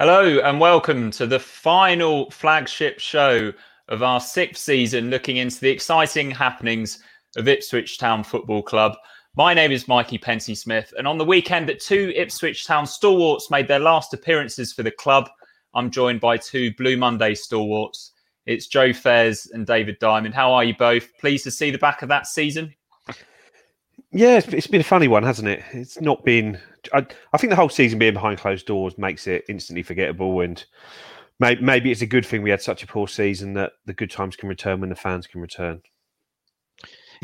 Hello, and welcome to the final flagship show of our sixth season, looking into the exciting happenings of Ipswich Town Football Club. My name is Mikey Pensy Smith, and on the weekend that two Ipswich Town stalwarts made their last appearances for the club, I'm joined by two Blue Monday stalwarts. It's Joe Fairs and David Diamond. How are you both? Pleased to see the back of that season? Yeah, it's, it's been a funny one, hasn't it? It's not been. I, I think the whole season being behind closed doors makes it instantly forgettable, and maybe, maybe it's a good thing we had such a poor season that the good times can return when the fans can return.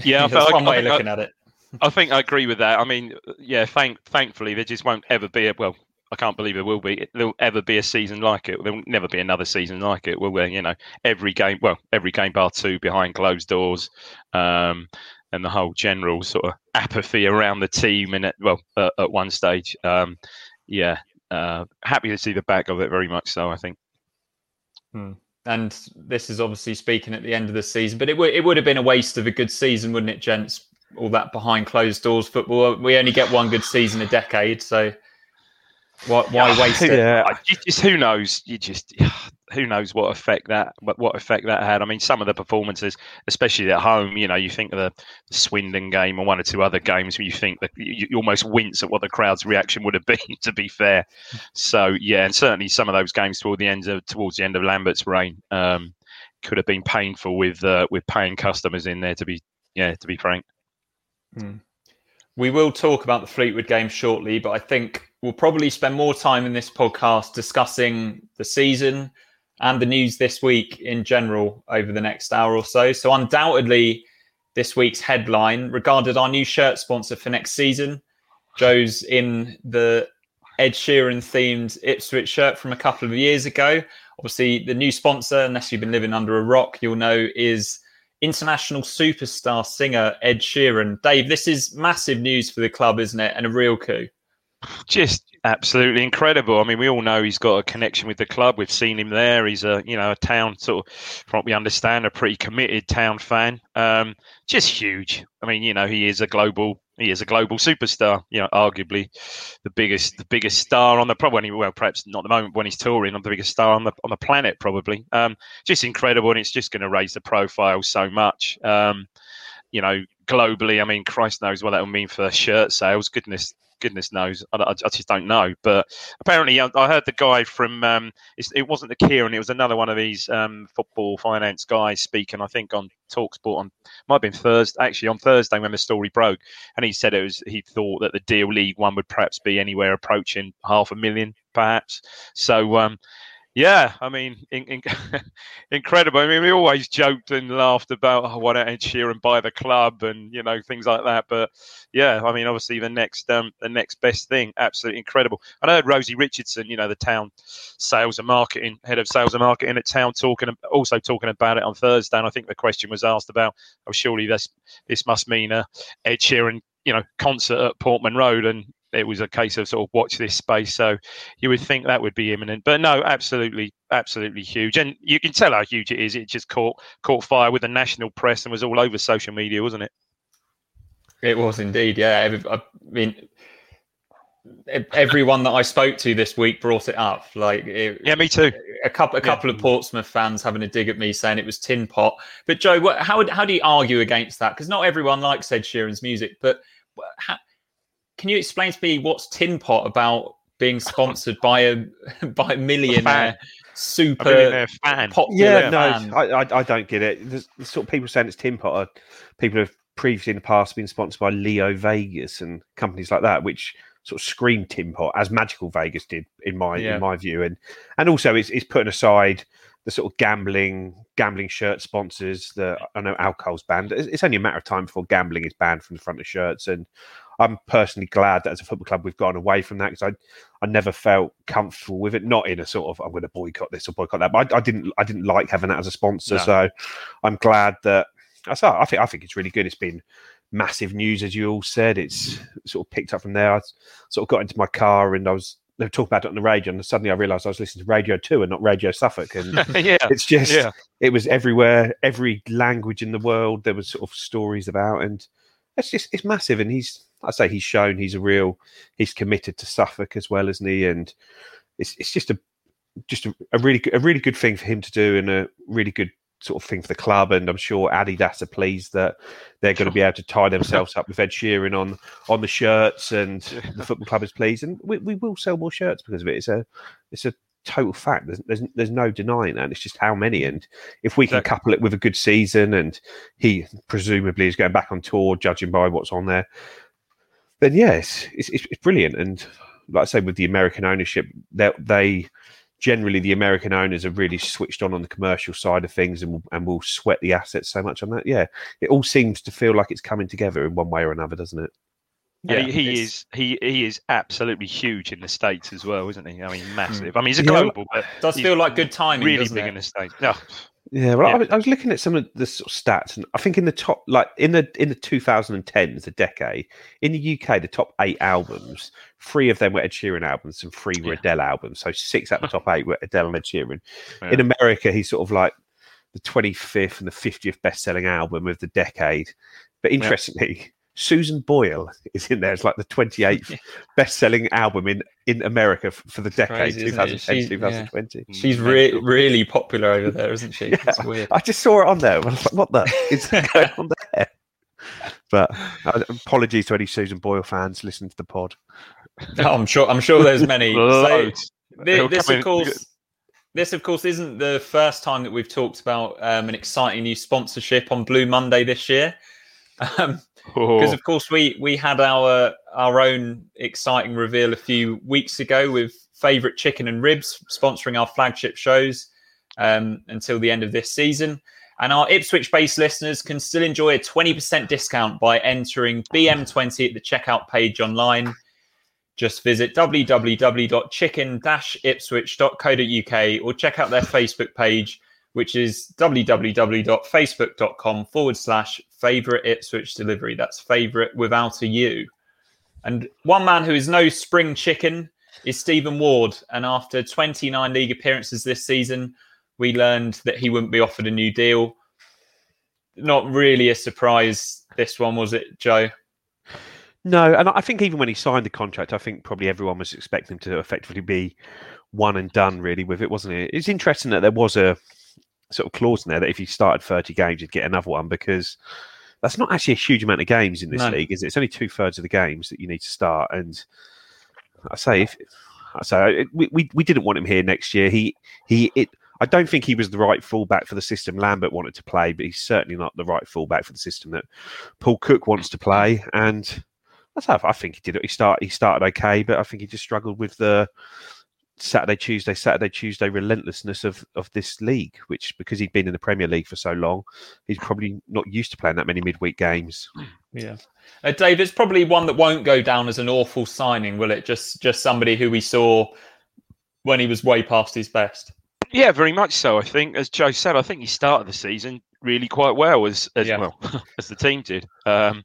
Yeah, I, That's I- one I way of think I- looking at it. I think I agree with that. I mean, yeah, thank, thankfully there just won't ever be a well. I can't believe there will be. There'll ever be a season like it. There'll never be another season like it. Will there? You know, every game. Well, every game bar two behind closed doors, um, and the whole general sort of apathy around the team. And at, well, uh, at one stage, um, yeah, uh, happy to see the back of it very much. So I think. And this is obviously speaking at the end of the season, but it would it would have been a waste of a good season, wouldn't it, gents? All that behind closed doors football. We only get one good season a decade, so why, why waste it? Yeah, I- you just who knows? You just who knows what effect that what, effect that had. I mean, some of the performances, especially at home, you know, you think of the, the Swindon game or one or two other games where you think that you, you almost wince at what the crowd's reaction would have been. To be fair, so yeah, and certainly some of those games toward the end of towards the end of Lambert's reign um, could have been painful with uh, with paying customers in there. To be yeah, to be frank. We will talk about the Fleetwood game shortly, but I think we'll probably spend more time in this podcast discussing the season and the news this week in general over the next hour or so. So, undoubtedly, this week's headline regarded our new shirt sponsor for next season. Joe's in the Ed Sheeran themed Ipswich shirt from a couple of years ago. Obviously, the new sponsor, unless you've been living under a rock, you'll know is international superstar singer Ed Sheeran. Dave, this is massive news for the club, isn't it? And a real coup. just absolutely incredible. I mean, we all know he's got a connection with the club. We've seen him there. He's a you know a town sort of, from what we understand, a pretty committed town fan. Um, just huge. I mean, you know, he is a global. He is a global superstar. You know, arguably the biggest, the biggest star on the probably well, perhaps not the moment when he's touring, on the biggest star on the on the planet, probably. Um, just incredible, and it's just going to raise the profile so much. Um, you know, globally. I mean, Christ knows what that will mean for shirt sales. Goodness, goodness knows. I, I, I just don't know. But apparently, I, I heard the guy from um, it wasn't the Kieran, it was another one of these um, football finance guys speaking. I think on Talksport on might have been Thursday, actually on Thursday when the story broke, and he said it was he thought that the deal League One would perhaps be anywhere approaching half a million, perhaps. So. Um, Yeah, I mean, in, in, incredible. I mean, we always joked and laughed about oh, why don't Ed Sheeran buy the club and you know things like that. But yeah, I mean, obviously the next um, the next best thing, absolutely incredible. I heard Rosie Richardson, you know, the town sales and marketing head of sales and marketing at town, talking also talking about it on Thursday. And I think the question was asked about, oh, surely this this must mean a Ed Sheeran you know concert at Portman Road, and it was a case of sort of watch this space. So you would think that would be imminent, but no, absolutely, absolutely huge, and you can tell how huge it is. It just caught caught fire with the national press and was all over social media, wasn't it? It was indeed, yeah. I mean, everyone that I spoke to this week brought it up. Like, it, yeah, me too. A couple, a couple yeah. of Portsmouth fans having a dig at me saying it was tin pot. But Joe, what, how how do you argue against that? Because not everyone likes Ed Sheeran's music, but how, can you explain to me what's Tin Pot about being sponsored by a by a millionaire super a millionaire fan? yeah, no, fan? I, I, I don't get it. The, the, sort of people saying it's Tin Pot are uh, people have previously in the past been sponsored by Leo Vegas and companies like that, which sort of scream Tin Pot as Magical Vegas did in my yeah. in my view, and and also it's, it's putting aside the sort of gambling gambling shirt sponsors that I know alcohol's banned. It's only a matter of time before gambling is banned from the front of shirts, and I'm personally glad that as a football club we've gone away from that because I I never felt comfortable with it. Not in a sort of I'm going to boycott this or boycott that, but I, I didn't I didn't like having that as a sponsor. No. So I'm glad that I I think I think it's really good. It's been massive news as you all said. It's sort of picked up from there. I sort of got into my car and I was they were talking about it on the radio, and suddenly I realised I was listening to Radio Two and not Radio Suffolk, and yeah, it's just yeah. it was everywhere, every language in the world. There was sort of stories about, and it's just it's massive. And he's I say he's shown he's a real he's committed to Suffolk as well, isn't he? And it's it's just a just a, a really a really good thing for him to do, and a really good sort of thing for the club. And I'm sure Adidas are pleased that they're going to be able to tie themselves up with Ed Sheeran on on the shirts, and the football club is pleased, and we, we will sell more shirts because of it. It's a it's a total fact. There's, there's there's no denying that. It's just how many, and if we can exactly. couple it with a good season, and he presumably is going back on tour, judging by what's on there, then yes, it's, it's, it's brilliant. And like I say, with the American ownership, they, they generally the American owners are really switched on on the commercial side of things and will, and will sweat the assets so much on that. Yeah, it all seems to feel like it's coming together in one way or another, doesn't it? Yeah, he, he is he he is absolutely huge in the states as well, isn't he? I mean, hmm. massive. I mean, he's a global, but does feel like good timing. Really big it? in the states. No. Yeah, well, yeah. I, was, I, was, looking at some of the sort of stats, and I think in the top, like in the in the 2010s, the decade in the UK, the top eight albums, three of them were Ed Sheeran albums, and three were yeah. Adele albums. So six out of the top eight were Adele and Ed Sheeran. Yeah. In America, he's sort of like the 25th and the 50th best-selling album of the decade. But interestingly, Susan Boyle is in there. It's like the 28th best-selling album in, in America for the decade Crazy, 2010 2020. Yeah. She's re- really popular over there, isn't she? yeah. It's weird. I just saw it on there. I was like, what the is going on there? But uh, apologies to any Susan Boyle fans listening to the pod. No, I'm sure. I'm sure there's many. so, this, this of course, this of course isn't the first time that we've talked about um, an exciting new sponsorship on Blue Monday this year. Um, because of course we we had our our own exciting reveal a few weeks ago with favorite chicken and ribs sponsoring our flagship shows um, until the end of this season. And our ipswich based listeners can still enjoy a 20% discount by entering bm20 at the checkout page online. Just visit www.chicken-ipswich.co.uk or check out their facebook page which is www.facebook.com forward slash favorite Ipswich delivery. That's favorite without a U. And one man who is no spring chicken is Stephen Ward. And after 29 league appearances this season, we learned that he wouldn't be offered a new deal. Not really a surprise, this one, was it, Joe? No, and I think even when he signed the contract, I think probably everyone was expecting him to effectively be one and done, really, with it, wasn't it? It's interesting that there was a sort of clause in there that if you started 30 games, you'd get another one because that's not actually a huge amount of games in this no. league, is it? It's only two thirds of the games that you need to start. And I say, if I say, we, we, we didn't want him here next year. He, he, it, I don't think he was the right fullback for the system Lambert wanted to play, but he's certainly not the right fullback for the system that Paul Cook wants to play. And that's how I think he did it. He start he started okay, but I think he just struggled with the Saturday, Tuesday, Saturday, Tuesday relentlessness of of this league, which because he'd been in the Premier League for so long, he's probably not used to playing that many midweek games. Yeah, uh, Dave, it's probably one that won't go down as an awful signing, will it? Just just somebody who we saw when he was way past his best. Yeah, very much so. I think, as Joe said, I think he started the season really quite well as as Yeah. well as the team did. Um,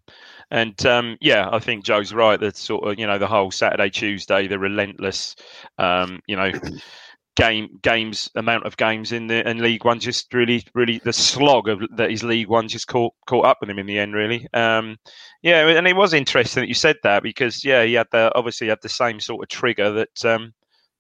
and um, yeah, I think Joe's right. That sort of you know the whole Saturday, Tuesday, the relentless, um, you know, game games amount of games in the and League One just really really the slog of that is League One just caught caught up with him in the end. Really, um, yeah, and it was interesting that you said that because yeah, he had the obviously had the same sort of trigger that. Um,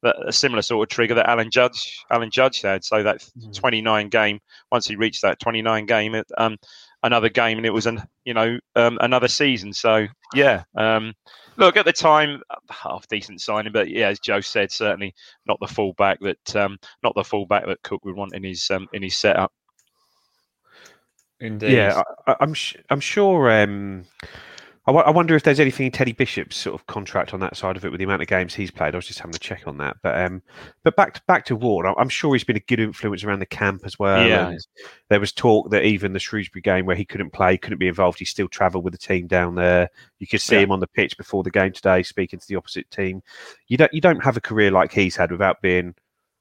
that a similar sort of trigger that Alan Judge Alan Judge had. So that 29 game once he reached that 29 game, it, um, another game, and it was an you know um, another season. So yeah, um, look at the time, half decent signing, but yeah, as Joe said, certainly not the fullback that um, not the fullback that Cook would want in his um, in his setup. Indeed. Yeah, I, I- I'm sh- I'm sure. Um, I wonder if there's anything in Teddy Bishop's sort of contract on that side of it with the amount of games he's played. I was just having a check on that, but um, but back to, back to Ward, I- I'm sure he's been a good influence around the camp as well. Yeah. there was talk that even the Shrewsbury game where he couldn't play, couldn't be involved, he still travelled with the team down there. You could see Yeah. him on the pitch before the game today, speaking to the opposite team. You don't you don't have a career like he's had without being.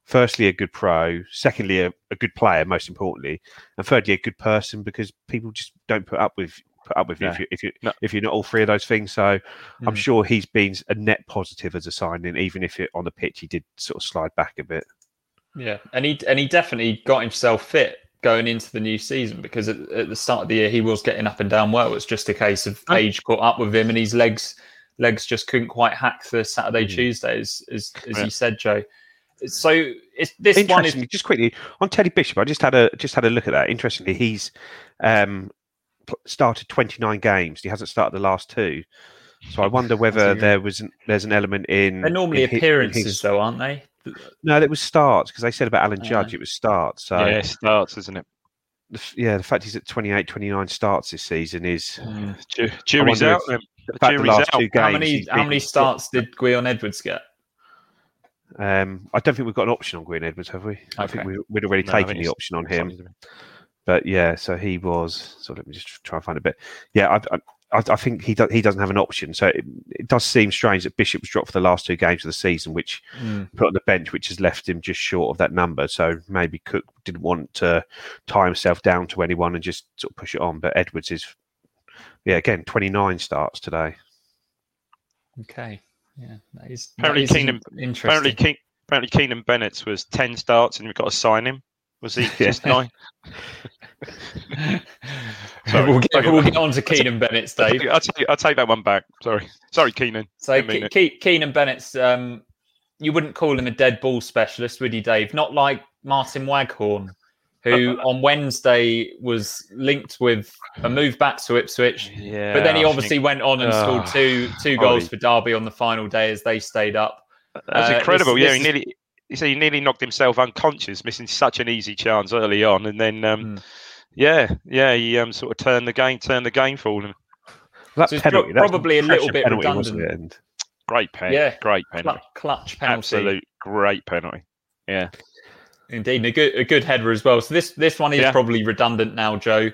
Firstly, a good pro. Secondly, a, a good player. Most importantly, and thirdly, a good person because people just don't put up with put up with you No. if you if you No. if you're not all three of those things. So I'm Mm. sure he's been a net positive as a signing, even if it, on the pitch he did sort of slide back a bit. Yeah, and he and he definitely got himself fit going into the new season because at, at the start of the year he was getting up and down well. It's just a case of age caught up with him, and his legs legs just couldn't quite hack the Saturday Tuesday, as as, as Yeah. you said, Joe. So it's this one is just quickly on Teddy Bishop, I just had a just had a look at that. Interestingly, he's um, started 29 games. He hasn't started the last two. So I wonder whether there was an, there's an element in. they're normally in hi- appearances, his- though, aren't they? No, that was starts because they said about Alan Uh, Judge it was starts. So yeah, it starts, isn't it? the yeah, the fact he's at 28, 29 starts this season is Ju- jury's out. if the fact the last out. two games. How many he's how been- many starts did Gwion Edwards get? Um, I don't think we've got an option on Gwion Edwards, have we? I think we, we'd already No, taken the option on it's him. Something- But yeah, so he was. So let me just try and find a bit. Yeah, I, I, I I think he does. He doesn't have an option. So it, it does seem strange that Bishop was dropped for the last two games of the season, which Mm. put on the bench, which has left him just short of that number. So maybe Cook didn't want to tie himself down to anyone and just sort of push it on. But Edwards is, yeah, again, twenty nine starts today. Okay, yeah, that is Apparently that is Keanan- interesting. Apparently, Ke- apparently Keanan Bennetts was ten starts, and we've got to sign him. Was he just nine? We'll, get, we'll get on to Keanan Bennetts, Dave. I'll take, I'll take that one back. Sorry, sorry, Keanan. So Ke- Ke- Keanan Bennetts, um, you wouldn't call him a dead ball specialist, would you, Dave? Not like Martin Waghorn, who on Wednesday was linked with a move back to Ipswich, Yeah, but then he obviously think went on and scored Ah, two two goals Ollie. for Derby on the final day as they stayed up. that's uh, incredible. this- yeah, this he nearly. He said he nearly knocked himself unconscious, missing such an easy chance early on, and then, um, Hmm. yeah, yeah, he um, sort of turned the game, turned the game for him. That So penalty, that's probably a little bit penalty, wasn't redundant. it? And Great pen, Yeah, great penalty, Clutch, clutch penalty. absolute great penalty. Yeah, Indeed, and a good a good header as well. So this this one is Yeah. probably redundant now, Joe.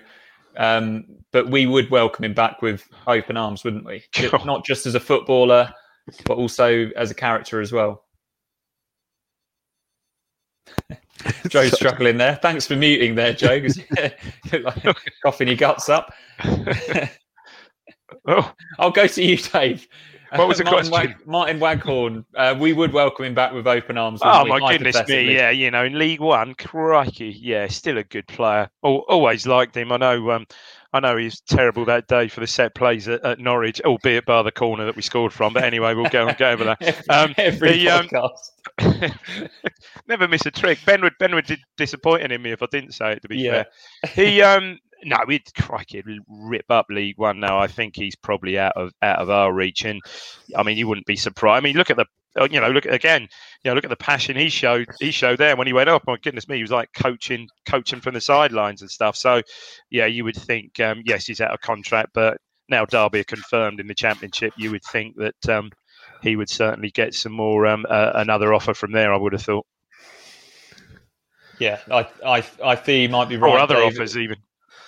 Um, but we would welcome him back with open arms, wouldn't we? Not just as a footballer, but also as a character as well. Joe's struggling there. Thanks for muting there, Joe, because you're like coughing your guts up. oh, I'll go to you, Dave. What was the Martin question? Wag- Martin Waghorn. Uh, we would welcome him back with open arms. Oh we, my goodness me! Yeah, you know, in League One, crikey, yeah, still a good player. Al always liked him. I know, um, I know he's terrible that day for the set plays at, at Norwich, albeit bar the corner that we scored from. But anyway, we'll go and go over that. Um, Every the, um, podcast. Never miss a trick. Ben Benwood, Benwood did disappointing in me if I didn't say it. To be Yeah. fair, he um no, we'd crikey he'd rip up League One now. I think he's probably out of out of our reach, and I mean you wouldn't be surprised. I mean look at the you know look again you know look at the passion he showed he showed there when he went up. My goodness me, he was like coaching coaching from the sidelines and stuff. So yeah, you would think um, yes he's out of contract, but now Derby are confirmed in the Championship. You would think that um, he would certainly get some more um, uh, another offer from there. I would have thought, Yeah, I I I think he might be right. or other David. offers even.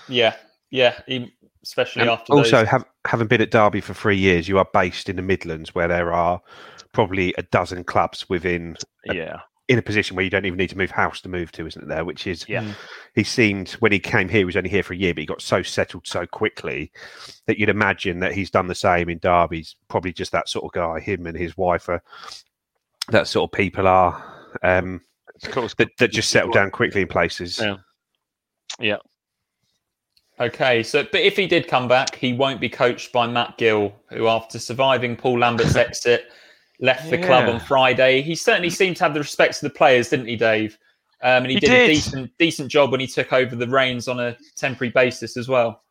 Yeah, yeah, he, especially And after also, those. have, having been at Derby for three years, you are based in the Midlands, where there are probably a dozen clubs within Yeah, in a position where you don't even need to move house to move to, isn't it? There, which is Yeah. Mm. he seemed when he came here, he was only here for a year, but he got so settled so quickly that you'd imagine that he's done the same in Derby. He's probably just that sort of guy. Him and his wife are that sort of people are um, of course. that that just settle down quickly in places. Yeah. Yeah, Okay, so but if he did come back, he won't be coached by Matt Gill, who after surviving Paul Lambert's exit, left the club on Friday. He certainly seemed to have the respect of the players, didn't he, Dave? Um, and he, He did, a decent decent job when he took over the reins on a temporary basis as well.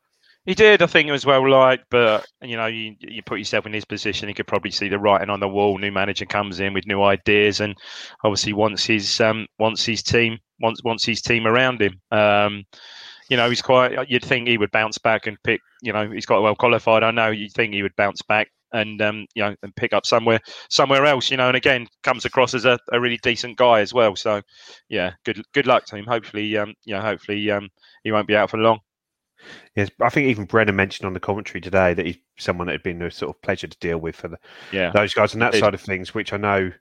He did. I think it was well liked, but you know, you you put yourself in his position, you could probably see the writing on the wall. New manager comes in with new ideas, and obviously wants his um wants his team wants wants his team around him. Um, you know, he's quite. You'd think he would bounce back and pick. You know, he's quite well qualified. I know. You'd think he would bounce back and um, you know, and pick up somewhere somewhere else. You know, and again, comes across as a, a really decent guy as well. So, yeah, good good luck to him. Hopefully, um, you know, hopefully, um, he won't be out for long. Yes, I think even Brennan mentioned on the commentary today that he's someone that had been a sort of pleasure to deal with for the, Yeah. those guys on that side of things, which I know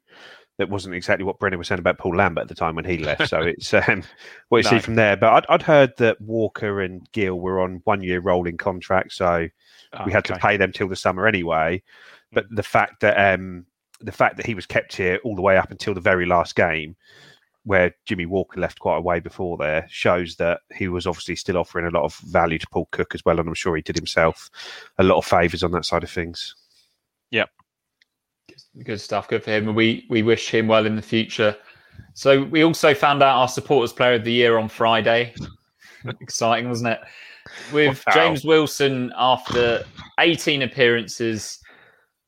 that wasn't exactly what Brennan was saying about Paul Lambert at the time when he left. So it's um, what you No. see from there. But I'd, I'd heard that Walker and Gill were on one year rolling contracts, so we had to pay them till the summer anyway. But the fact that um, the fact that he was kept here all the way up until the very last game, where Jimmy Walker left quite a way before there, shows that he was obviously still offering a lot of value to Paul Cook as well, and I'm sure he did himself a lot of favours on that side of things. Good stuff. Good for him. And we we wish him well in the future. So we also found out our supporters player of the year on Friday. Exciting, wasn't it? With Wow. James Wilson after 18 appearances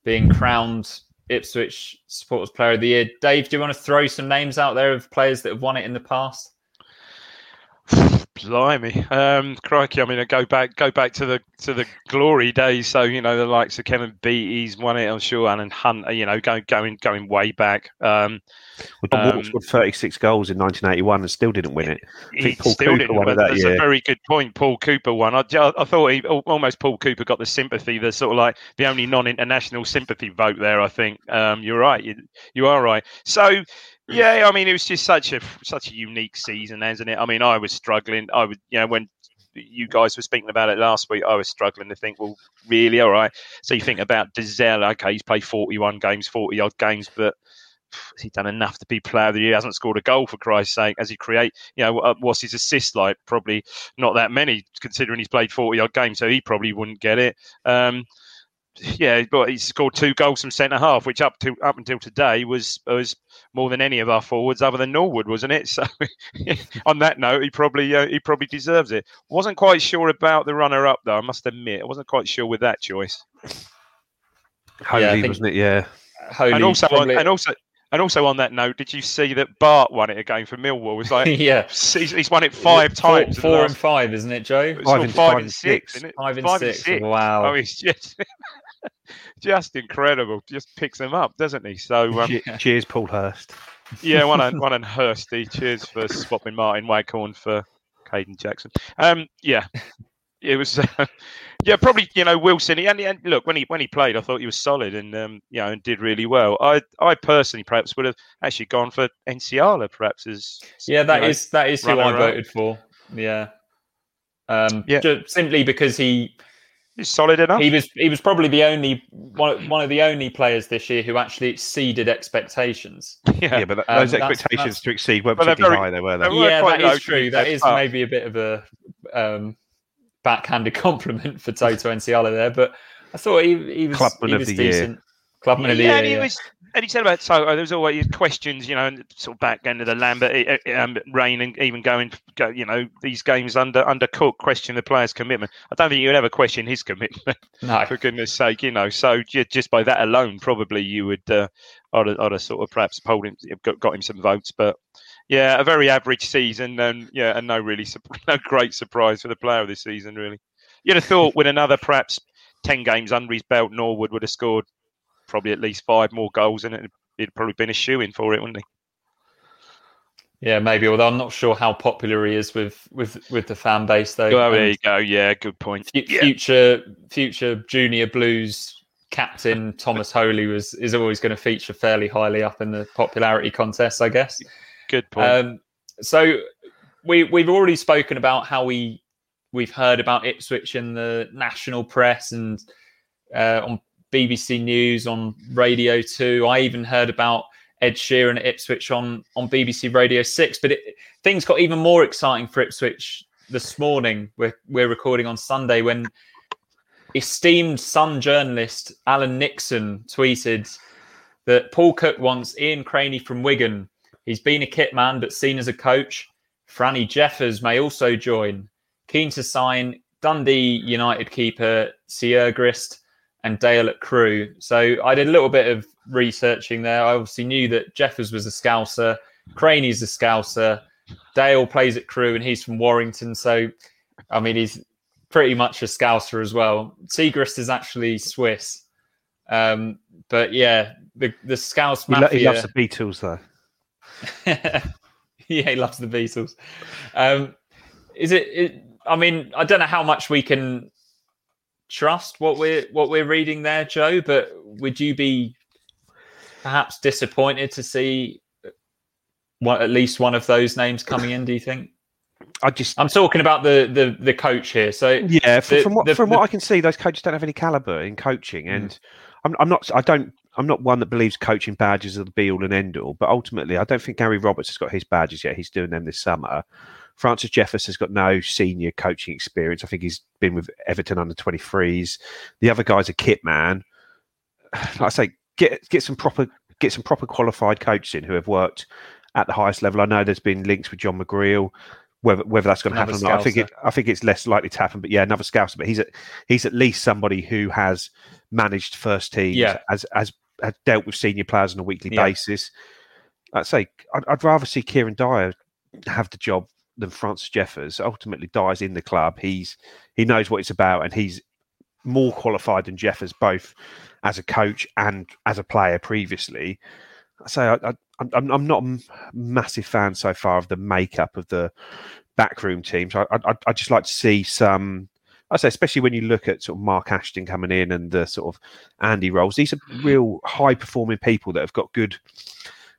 being crowned Ipswich supporters player of the year. Dave, do you want to throw some names out there of players that have won it in the past? Blimey, um, crikey! I mean, I go back, go back to the to the glory days. So you know, the likes of Kevin Beattie's won it. I'm sure Alan Hunt. You know, going going going way back. Um, Well, Don Um, scored 36 goals in 1981 and still didn't win it. He Paul still Cooper didn't. won that that's year. a very good point. Paul Cooper won. I, I thought he almost Paul Cooper got the sympathy, the sort of like the only non-international sympathy vote there. I think um, you're right. You, you are right. So. Yeah, I mean, it was just such a such a unique season, hasn't it? I mean, I was struggling. I would, you know, when you guys were speaking about it last week, I was struggling to think, well, really, all right. So you think about Dozzell, okay, he's played 41 games, 40 odd games, but has he done enough to be player of the year? He hasn't scored a goal for Christ's sake. Has he create? You know, what- what's his assist like? Probably not that many, considering he's played 40 odd games, so he probably wouldn't get it. Um, yeah, but he scored two goals from centre half, which up to up until today was was more than any of our forwards other than Norwood, wasn't it? So on that note, he probably uh, he probably deserves it. Wasn't quite sure about the runner up though. I must admit, I wasn't quite sure with that choice. Holy, Yeah, think- wasn't it? Yeah. Holy, and also, probably- and also, and also on that note, did you see that Bart won it again for Millwall? It's like yeah, he's, he's won it five Four- times. in the Four, and five, isn't it, Joe? it's Five and- five five and and six, six. isn't it? Five and six. Wow. Oh, he's just just incredible. Just picks them up, doesn't he? So um, Che- Cheers, Paul Hurst. yeah, one on one on Hursty. Cheers for swapping Martin Waghorn for Kayden Jackson. Um, yeah, it was. Uh, yeah, probably. You know, Wilson. He, and, and look when he when he played, I thought he was solid and um, you know, and did really well. I I personally perhaps would have actually gone for Nsiala, perhaps as Yeah, that is know, that is who I runner-up. voted for. Yeah. Um, Yeah. ju- simply because he he's solid enough. he was he was probably the only one, one of the only players this year who actually exceeded expectations. Yeah, yeah but th- Um, those that's- expectations that's- to exceed weren't particularly very- high, they were they're were yeah, quite that low is true. That is That be is fair. maybe a bit of a um, backhanded compliment for Toto Nsiala there, but I thought he, he was Clubman he of was the year. decent. Clubman of the yeah, year. and he yeah. was. And he said about Toto, there was always questions, you know, and sort of back end of the Lambert um, reign, and even going, go, you know, these games under under Cook, question the player's commitment. I don't think you would ever question his commitment, no. for goodness sake, you know. So just by that alone, probably you would, uh, I'd, have- I'd have sort of perhaps polled him, got, got him some votes, but yeah, a very average season, and yeah, and no really, no great surprise for the player of this season, really. You'd have thought with another perhaps ten games under his belt, Norwood would have scored probably at least five more goals, and it'd, it'd probably been a shoe in for it, wouldn't he? Yeah, maybe. Although I'm not sure how popular he is with with with the fan base, though. Oh, there And you go. Yeah, good point. fu- Yeah. Future future junior Blues captain Thomas Holy was is always going to feature fairly highly up in the popularity contest, I guess. Good point. Um, so we we've already spoken about how we we've heard about Ipswich in the national press and uh, on BBC News on Radio Two. I even heard about Ed Sheeran at Ipswich on on BBC Radio Six. But it, things got even more exciting for Ipswich this morning. We're we're recording on Sunday when esteemed Sun journalist Alan Nixon tweeted that Paul Cook wants Ian Craney from Wigan. He's been a kit man, but seen as a coach. Franny Jeffers may also join. Keen to sign Dundee United keeper Siegrist and Dale at Crewe. So I did a little bit of researching there. I obviously knew that Jeffers was a Scouser, Craney's a Scouser, Dale plays at Crewe, and he's from Warrington. So, I mean, he's pretty much a Scouser as well. Siegrist is actually Swiss. Um, but yeah, the the Scouse He, lo- mafia. he loves the Beatles, though. yeah, he loves the Beatles. Um, is it, it? I mean, I don't know how much we can trust what we're what we're reading there, Joe. But would you be perhaps disappointed to see what at least one of those names coming in? Do you think? I just I'm talking about the the the coach here. So yeah, from, the- from what the- from what I can see, those coaches don't have any caliber in coaching, Mm. and I'm, I'm not. I don't. I'm not one that believes coaching badges are the be all and end all. But ultimately, I don't think Gary Roberts has got his badges yet. He's doing them this summer. Francis Jeffers has got no senior coaching experience. I think he's been with Everton under 23s. The other guy's a kit man. Like I say, get get some proper get some proper qualified coaches in who have worked at the highest level. I know there's been links with John McGreal. Whether whether that's going to happen or not, I think it I think it's less likely to happen. But yeah, another scouser. But he's at he's at least somebody who has managed first teams, Yeah. as as has dealt with senior players on a weekly Yeah. basis. I'd say I'd, I'd rather see Kieran Dyer have the job than Francis Jeffers. Ultimately, Dyer's in the club. He's he knows what it's about, and he's more qualified than Jeffers, both as a coach and as a player previously. So I, I, I'm, I'm not a massive fan so far of the makeup of the backroom teams. I, I, I'd just like to see some. I say, especially when you look at sort of Mark Ashton coming in and the sort of Andy Rolls. These are real high performing people that have got good,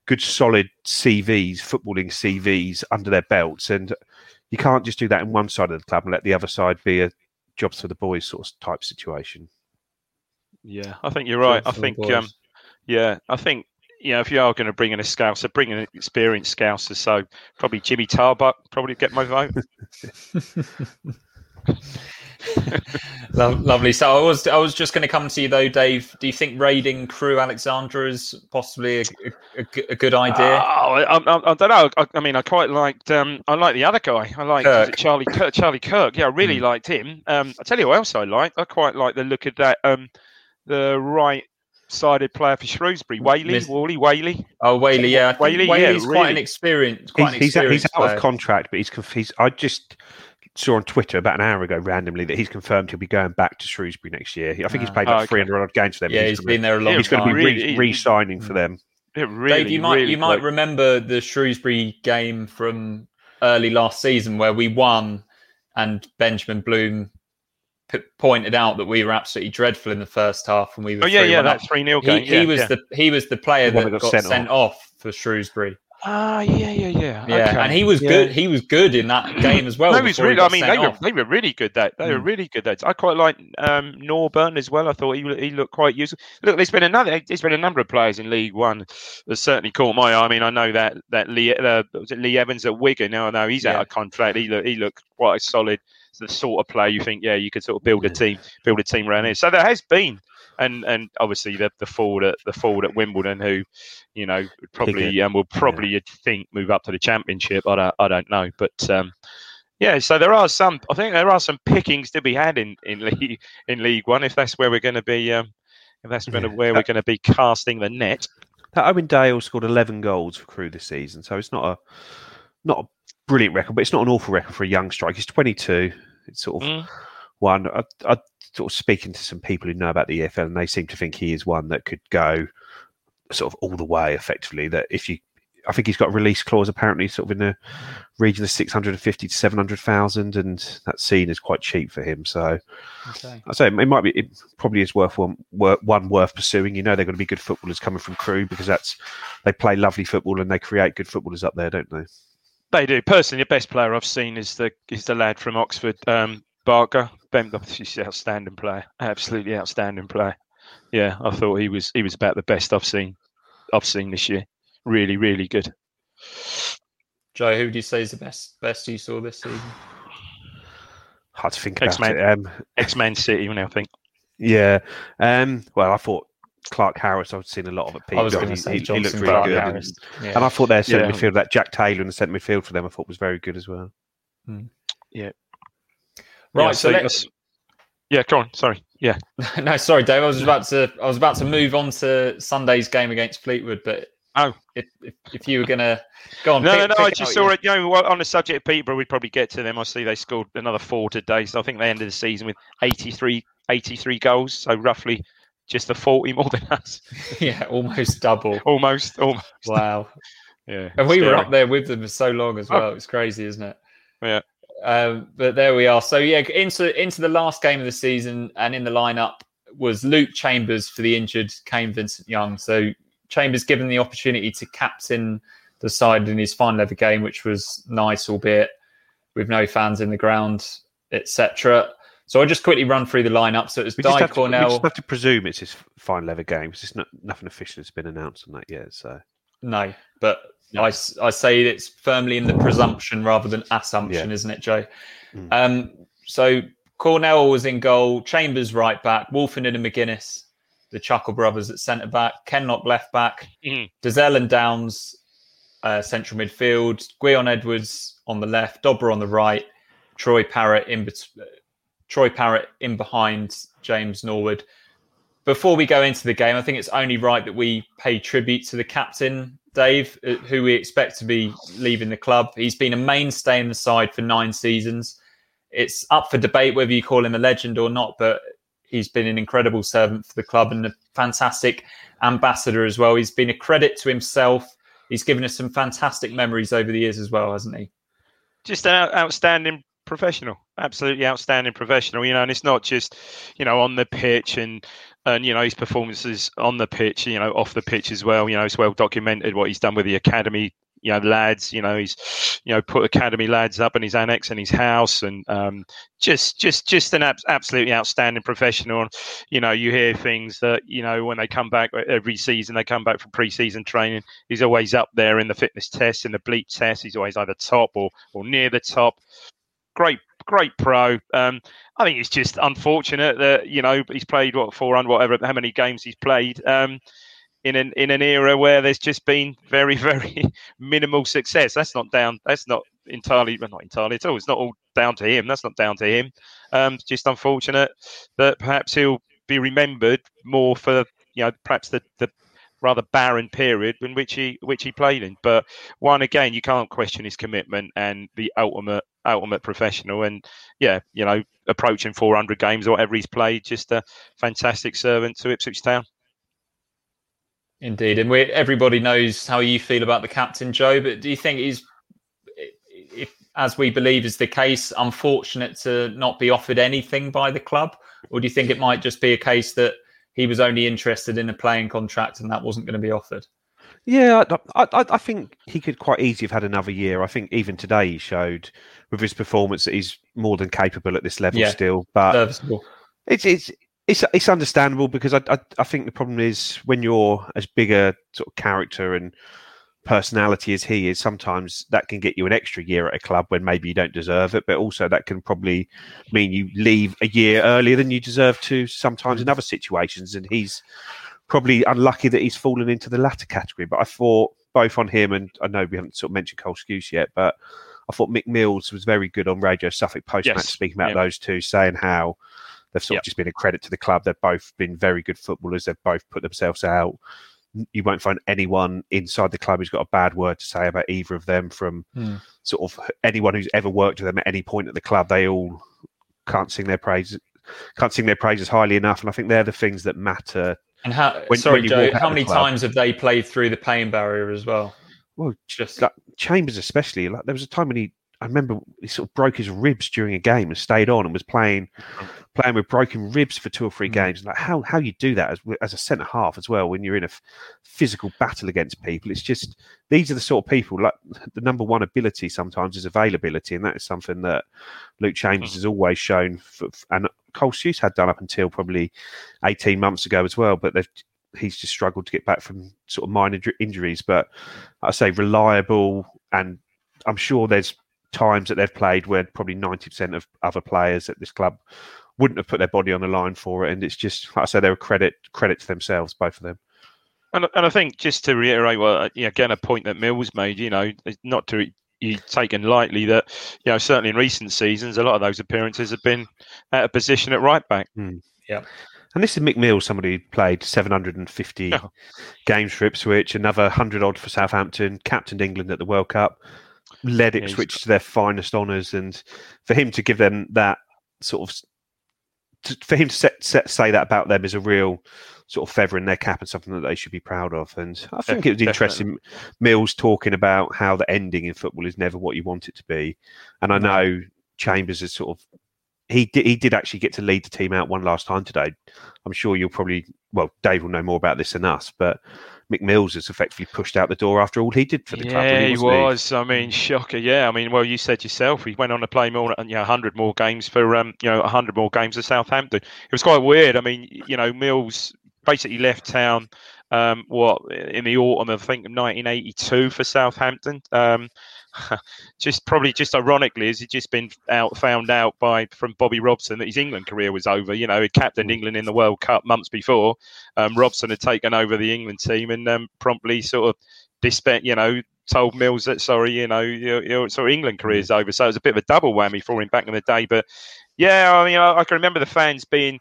good solid CVs, footballing CVs under their belts, and you can't just do that in one side of the club and let the other side be a jobs for the boys sort of type situation. Yeah, I think you're right. I think, um, yeah, I think you know if you are going to bring in a scouser, bring in an experienced scouser. So probably Jimmy Tarbuck probably get my vote. Lo- lovely. So I was I was just going to come to you though, Dave. Do you think raiding Crewe Alexandra is possibly a good idea? Oh, I, I, I don't know. I, I mean, I quite liked. Um, I like the other guy. I like Charlie Kirk, Charlie Kirk. Yeah, I really Mm. liked him. Um, I tell you what else I like. I quite like the look of that. Um, the right-sided player for Shrewsbury, Whalley, Miss- Wally Whalley. oh, Whalley, yeah, I think Whalley, yeah, Whalley's quite an experienced, quite He's, an he's, he's out player. of contract, but he's, conf- he's. I just saw on Twitter about an hour ago randomly that he's confirmed he'll be going back to Shrewsbury next year. I think he's played Oh, like okay. 300 odd games for them. yeah, he's gonna- been there a long time. He's going to be re- re-signing for them. It really, Dave, you might really you might remember the Shrewsbury game from early last season where we won, and Benjamin Bloom p- pointed out that we were absolutely dreadful in the first half, and we were Oh yeah, yeah, up. that three 0 He, game. he yeah, was yeah. the he was the player The that, that got, got sent, sent off. for Shrewsbury. Ah, yeah, yeah, yeah. Yeah, okay. and he was Yeah. good. He was good in that game as well. No, he's before he really. I mean, sent they were they were really good. That they were Mm. really good. That I quite like um, Norburn as well. I thought he he looked quite useful. Look, there's been another. There's been a number of players in League One that certainly caught my eye. I mean, I know that that Lee uh, was it Lee Evans at Wigan. Now I know he's Yeah. out of contract. He looked he looked quite a solid. It's the sort of player you think, yeah, you could sort of build a team, build a team around here. So there has been, and and obviously the the forward at the forward at Wimbledon, who, you know, would probably um, will probably you'd think move up to the championship. I don't I don't know, but um, yeah. So there are some. I think there are some pickings to be had in in League in League One if that's where we're going to be. Um, if that's Yeah. where we're going to be casting the net. That Owen Dale scored 11 goals for Crewe this season, so it's not a not a brilliant record, but it's not an awful record for a young striker. He's 22. It's sort of Mm. one. I, I sort of speaking to some people who know about the EFL, and they seem to think he is one that could go sort of all the way. Effectively, that if you, I think he's got a release clause apparently, sort of in the region of six hundred and fifty to seven hundred thousand, and that scene is quite cheap for him. So Okay. I say it might be, it probably is worth one, one worth pursuing. You know, they're going to be good footballers coming from Crewe because that's they play lovely football and they create good footballers up there, don't they? They do. Personally, the best player I've seen is the is the lad from Oxford, um, Barker. Ben, he's an outstanding player, absolutely outstanding player. Yeah, I thought he was he was about the best I've seen I've seen this year. Really, really good. Joe, who do you say is the best best you saw this season? Hard to think about X-Man. it. Um, Ex Man City, you know, I think. yeah. Um, well, I thought Clarke-Harris. I've seen a lot of it. I was going to He- say he, he looked really Clark good. and- Harris. Yeah. And I thought their centre Yeah. midfield, that Jack Taylor in the centre midfield for them, I thought was very good as well. Right, Yeah, so so let, that's- yeah, go on. Sorry. Yeah. no, sorry, Dave. I was about to I was about to move on to Sunday's game against Fleetwood, but Oh. if if, if you were going to go on, No, pick- no, no. I just saw it. You know, on the subject of Peterborough, we'd probably get to them. I see they scored another four today. So I think they ended the season with 83, 83 goals. So roughly just the 40 more than us. Yeah, almost double. Almost. almost. Wow. Yeah. And we were up there with them for so long as Oh. well. It's crazy, isn't it? Yeah. Um, but there we are. So yeah, into into the last game of the season, and in the lineup was Luke Chambers for the injured Kane Vincent Young. So Chambers given the opportunity to captain the side in his final ever game, which was nice, albeit with no fans in the ground, etc. So I'll just quickly run through the lineup. So it was We Di have to, we Cornell. just have to presume it's his final ever game. 'cause It's not, nothing official has been announced on that yet. So No, but I, s- I say it's firmly in the presumption rather than assumption, Yeah. isn't it, Joe? Mm. Um, so Cornell was in goal, Chambers right back, Wolfenden and McGuinness, the Chuckle brothers at centre back, Kenlock left back, Mhm. Dozzell and Downes uh, central midfield, Gwion Edwards on the left, Dobra on the right, Troy Parrott in bet- Troy Parrott in behind James Norwood. Before we go into the game, I think it's only right that we pay tribute to the captain, Dave, uh, who we expect to be leaving the club. He's been a mainstay in the side for nine seasons. It's up for debate whether you call him a legend or not, but he's been an incredible servant for the club and a fantastic ambassador as well. He's been a credit to himself. He's given us some fantastic memories over the years as well, hasn't he? just an outstanding professional absolutely outstanding professional you know and it's not just you know on the pitch and and you know his performances on the pitch you know off the pitch as well you know it's well documented what he's done with the academy you know lads you know he's you know put academy lads up in his annex and his house and um just just just an ab- absolutely outstanding professional. You know you hear things that you know when they come back uh, every season they come back from pre-season training he's always up there in the fitness test in the bleep test he's always either top or or near the top. Great great pro. Um i think it's just unfortunate that you know he's played what 400 whatever how many games he's played um in an in an era where there's just been very very minimal success. That's not down that's not entirely well, not entirely at all. It's not all down to him. That's not down to him. Um just unfortunate that perhaps he'll be remembered more for you know perhaps the the rather barren period in which he which he played in. But one again you can't question his commitment and the ultimate ultimate professional and yeah you know approaching 400 games or whatever he's played just a fantastic servant to ipswich town Indeed, and we everybody knows how you feel about the captain, Joe. But do you think he's, if as we believe is the case, unfortunate to not be offered anything by the club, or do you think it might just be a case that he was only interested in a playing contract and that wasn't going to be offered? Yeah, I, I, I think he could quite easily have had another year. I think even today he showed with his performance that he's more than capable at this level Yeah. still. But Serviceable. it's it's it's it's understandable because I, I I think the problem is when you're as big a sort of character and personality as he is, sometimes that can get you an extra year at a club when maybe you don't deserve it, but also that can probably mean you leave a year earlier than you deserve to. Sometimes in mm. other situations, and he's probably unlucky that he's fallen into the latter category. But I thought both on him and I know we haven't sort of mentioned Cole Skuse yet, but I thought Mick Mills was very good on Radio Suffolk post match Yes. speaking about Yeah. those two, saying how they've sort Yep. of just been a credit to the club. They've both been very good footballers. They've both put themselves out. You won't find anyone inside the club who's got a bad word to say about either of them from Hmm. sort of anyone who's ever worked with them at any point at the club. They all can't sing their praises can't sing their praises highly enough. And I think they're the things that matter. And how? When- sorry, when Joe. How many times have they played through the pain barrier as well? Well, Just like Chambers especially. Like there was a time when he, I remember he sort of broke his ribs during a game and stayed on and was playing, mm-hmm. playing with broken ribs for two or three mm-hmm. games. Like how how you do that as as a centre half as well when you're in a f- physical battle against people. It's just these are the sort of people. Like the number one ability sometimes is availability, and that is something that Luke Chambers mm. has always shown. For, and Cole Skuse had done up until probably eighteen months ago as well, but they've he's just struggled to get back from sort of minor injuries. But I say reliable, and I'm sure there's times that they've played where probably 90% of other players at this club wouldn't have put their body on the line for it. And it's just, like I say, they're a credit credit to themselves, both of them. And, and I think just to reiterate, well, again, a point that Mills made, you know, not to be taken lightly that, you know, certainly in recent seasons, a lot of those appearances have been at a position at right back. Hmm. Yeah. And this is Mick Mills, somebody who played 750 Yeah. games for Ipswich, another 100 odd for Southampton, captained England at the World Cup, led Yeah, he's to their finest honours. And for him to give them that sort of, to, for him to set, set, say that about them is a real sort of feather in their cap and something that they should be proud of. And I think it was interesting, Mills talking about how the ending in football is never what you want it to be. And I know Chambers is sort of he did, he did actually get to lead the team out one last time today. I'm sure you'll probably, well, Dave will know more about this than us, but Mick Mills has effectively pushed out the door after all he did for the club. Yeah, he was. I mean, shocker. Yeah, I mean, well, you said yourself, he went on to play more, you know, hundred more games for, um, you know, hundred more games for Southampton. It was quite weird. I mean, you know, Mills basically left town, um, what in the autumn of I think 1982 for Southampton. Um, just probably just ironically, as he'd just been out found out by from Bobby Robson that his England career was over. You know, he captained England in the World Cup months before. Um, Robson had taken over the England team and um, promptly sort of dispe- you know, told Mills that sorry, you know, your, your sort of England career's over. So it was a bit of a double whammy for him back in the day. But yeah, I mean, I, I can remember the fans being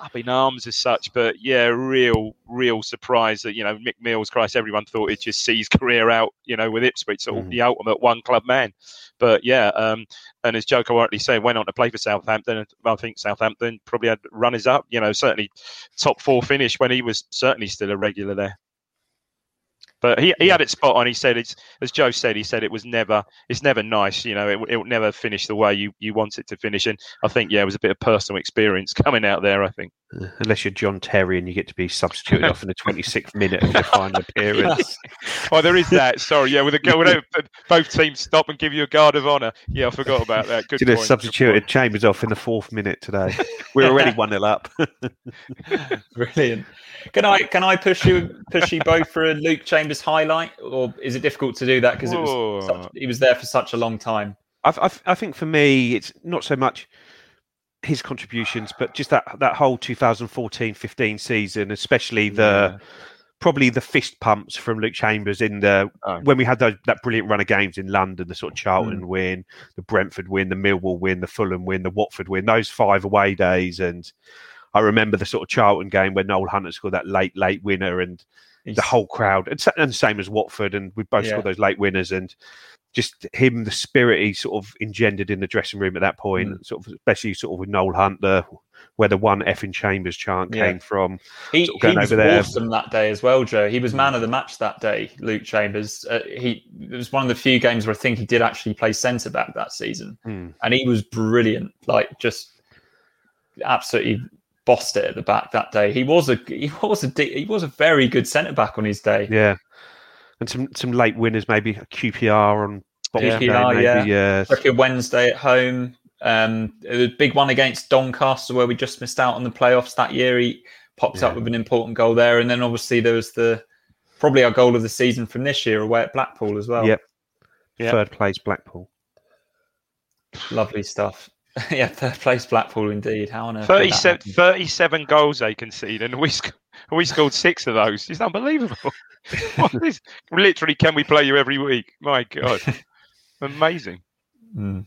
up in arms as such. But yeah, real, real surprise that you know Mick Mills, Christ, everyone thought he'd just see his career out, you know, with Ipswich, sort of Mhm. the ultimate one club man. But yeah, um, and as Joe rightly said, went on to play for Southampton. I think Southampton probably had runners up, you know, certainly top four finish when he was certainly still a regular there. But he, he had it spot on. He said it's as Joe said. He said it was never it's never nice. You know, it it will never finish the way you, you want it to finish. And I think yeah, it was a bit of personal experience coming out there. I think. Unless you're John Terry and you get to be substituted off in the 26th minute of your final appearance. Oh, there is that. Sorry, yeah, with a go, with both teams stop and give you a guard of honour. Yeah, I forgot about that. Good Should have point, good substituted Chambers off in the fourth minute today. We're already 1 0 up. Brilliant. Can I can I push you push you both for a Luke Chambers highlight, or is it difficult to do that because it was Whoa. such, he was there for such a long time? I, I, I think for me, it's not so much his contributions, but just that that whole 2014-15 season, especially the probably the fist pumps from Luke Chambers in the Oh. when we had those, that brilliant run of games in London, the sort of Charlton mm. win, the Brentford win, the Millwall win, the Fulham win, the Watford win, those five away days, and I remember the sort of Charlton game when Noel Hunter scored that late late winner, and the whole crowd, and, and same as Watford, and we both Yeah. scored those late winners, and just him, the spirit he sort of engendered in the dressing room at that point, Mm. sort of especially sort of with Noel Hunter, where the one effing Chambers chant Yeah. came from. He, sort of he was over there. awesome that day as well, Joe. He was man of the match that day, Luke Chambers. Uh, he it was one of the few games where I think he did actually play centre back that season, Hmm. and he was brilliant. Like just absolutely bossed it at the back that day. He was a he was a he was a very good centre back on his day. Yeah, and some some late winners, maybe a QPR on Boxing Day, QPR, maybe. yeah. Yeah, Like a Wednesday at home. Um, a big one against Doncaster where we just missed out on the playoffs that year. He popped up with an important goal there, and then obviously there was the probably our goal of the season from this year away at Blackpool as well. Yep. Yeah. third place Blackpool. lovely stuff. yeah, third place Blackpool indeed. How on earth? 37, 37 goals they conceded, and we sc- we scored six of those. It's unbelievable. what is, literally, can we play you every week? My God, amazing. Mm.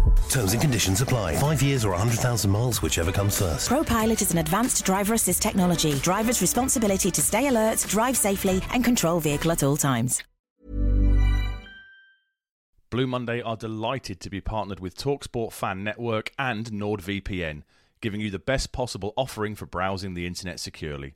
Terms and conditions apply. Five years or 100,000 miles, whichever comes first. ProPilot is an advanced driver assist technology. Driver's responsibility to stay alert, drive safely, and control vehicle at all times. Blue Monday are delighted to be partnered with Talksport Fan Network and NordVPN, giving you the best possible offering for browsing the internet securely.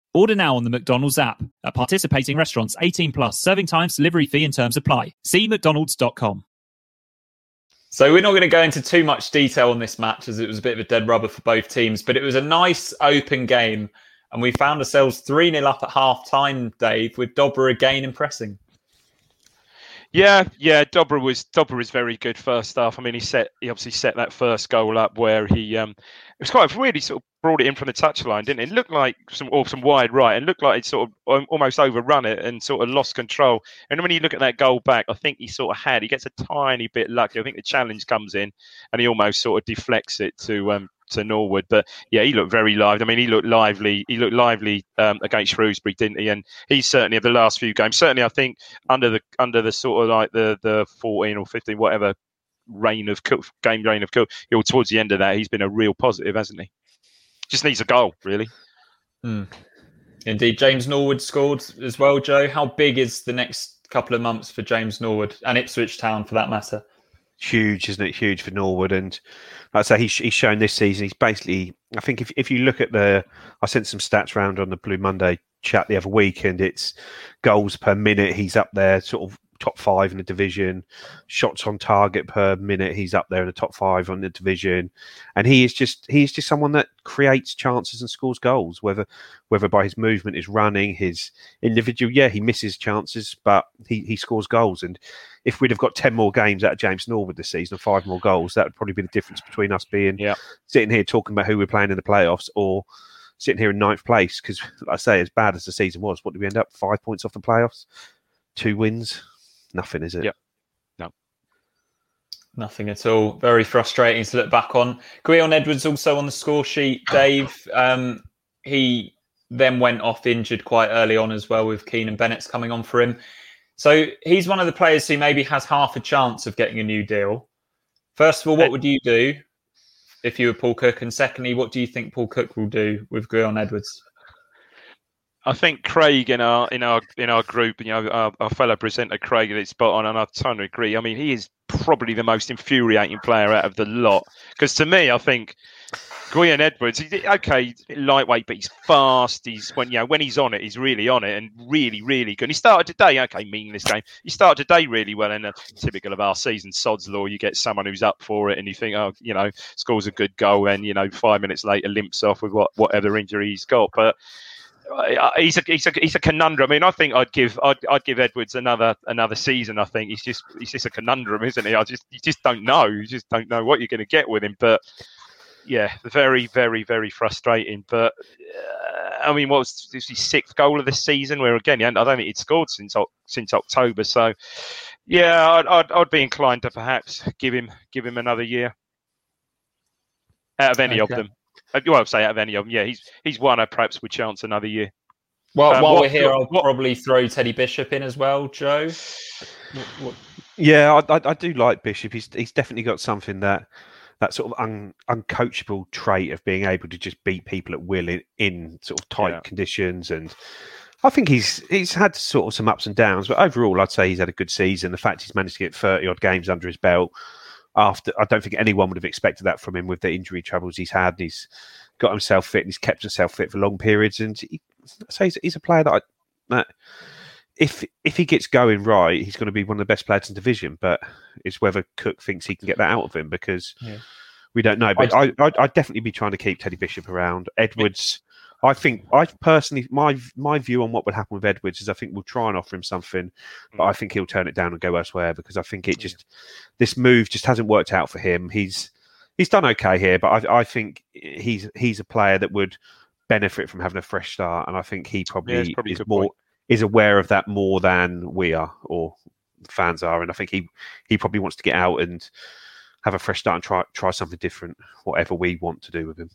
Order now on the McDonald's app. At participating restaurants, 18 plus, serving times, delivery fee and terms apply. See mcdonalds.com. So we're not going to go into too much detail on this match as it was a bit of a dead rubber for both teams, but it was a nice open game and we found ourselves 3 0 up at half time, Dave, with Dobra again impressing. Yeah, yeah. Dobra was Dobra was very good first half. I mean, he set he obviously set that first goal up where he um it was quite a really sort of brought it in from the touchline, didn't it? It looked like some or some wide right, and looked like it sort of um, almost overrun it and sort of lost control. And when you look at that goal back, I think he sort of had he gets a tiny bit lucky. I think the challenge comes in, and he almost sort of deflects it to um to Norwood. But yeah, he looked very lively. I mean, he looked lively. He looked lively um, against Shrewsbury, didn't he? And he's certainly of the last few games. Certainly, I think under the under the sort of like the the fourteen or fifteen whatever reign of game reign of Cook, towards the end of that, he's been a real positive, hasn't he? Just needs a goal, really. Hmm. Indeed, James Norwood scored as well, Joe. How big is the next couple of months for James Norwood and Ipswich Town for that matter? huge, isn't it? Huge for Norwood, and like I say he's, he's shown this season. He's basically, I think, if if you look at the, I sent some stats round on the Blue Monday chat the other week, and it's goals per minute. He's up there, sort of top five in the division. Shots on target per minute, he's up there in the top five on the division, and he is just he's just someone that creates chances and scores goals. Whether whether by his movement, his running, his individual, yeah, he misses chances, but he he scores goals and if we'd have got 10 more games out of James Norwood this season and five more goals, that would probably be the difference between us being Yeah. sitting here talking about who we're playing in the playoffs or sitting here in ninth place. Because, like I say, as bad as the season was, what did we end up? Five points off the playoffs, two wins, nothing, is it? Yep. Nothing at all. Very frustrating to look back on. Gwion Edwards also on the score sheet. Dave, um, he then went off injured quite early on as well, with Keanan Bennetts coming on for him. So he's one of the players who maybe has half a chance of getting a new deal. First of all, what would you do if you were Paul Cook? And secondly, what do you think Paul Cook will do with Gwion Edwards? I think Craig in our in our in our group, you know, our, our fellow presenter Craig is spot on, and I totally agree. I mean, he is probably the most infuriating player out of the lot. Because to me, I think Gwion Edwards, he's, okay, lightweight, but he's fast. He's when you know when he's on it, he's really on it, and really, really good. And he started today, okay, meaningless game. He started today really well, and typical of our season, sod's law. You get someone who's up for it, and you think, oh, you know, scores a good goal, and you know, five minutes later limps off with what whatever injury he's got, but he's a he's a he's a conundrum. I mean, I think I'd give I'd, I'd give Edwards another another season. I think he's just he's just a conundrum, isn't he? I just you just don't know. You just don't know what you're going to get with him. But yeah, very very very frustrating. But uh, I mean, what was this his sixth goal of the season? Where again, I don't think he'd scored since since October. So yeah, I'd, I'd I'd be inclined to perhaps give him give him another year out of any of them. Well, I'd say out of any of them, yeah, he's he's one I perhaps would chance another year. Well, Um, while what- we're here, I'll what- probably throw Teddy Bishop in as well, Joe. What- what- Yeah, I, I, I do like Bishop. He's he's definitely got something that that sort of un, uncoachable trait of being able to just beat people at will in, in sort of tight Yeah. conditions, and I think he's he's had sort of some ups and downs, but overall, I'd say he's had a good season. The fact he's managed to get thirty odd games under his belt after I don't think anyone would have expected that from him with the injury troubles he's had. He's got himself fit and he's kept himself fit for long periods, and he, say he's, he's a player that I, that if if he gets going right, he's going to be one of the best players in the division. But it's whether Cook thinks he can get that out of him because Yeah. we don't know. But I, I'd definitely be trying to keep Teddy Bishop around. Edwards, I think I personally my my view on what would happen with Edwards is I think we'll try and offer him something, but I mm. think he'll turn it down and go elsewhere because I think it just this move just hasn't worked out for him. He's he's done okay here, but I I think he's he's a player that would benefit from having a fresh start, and I think he probably, it's probably is more point. is aware of that more than we are or fans are, and I think he he probably wants to get out and have a fresh start and try try something different, whatever we want to do with him.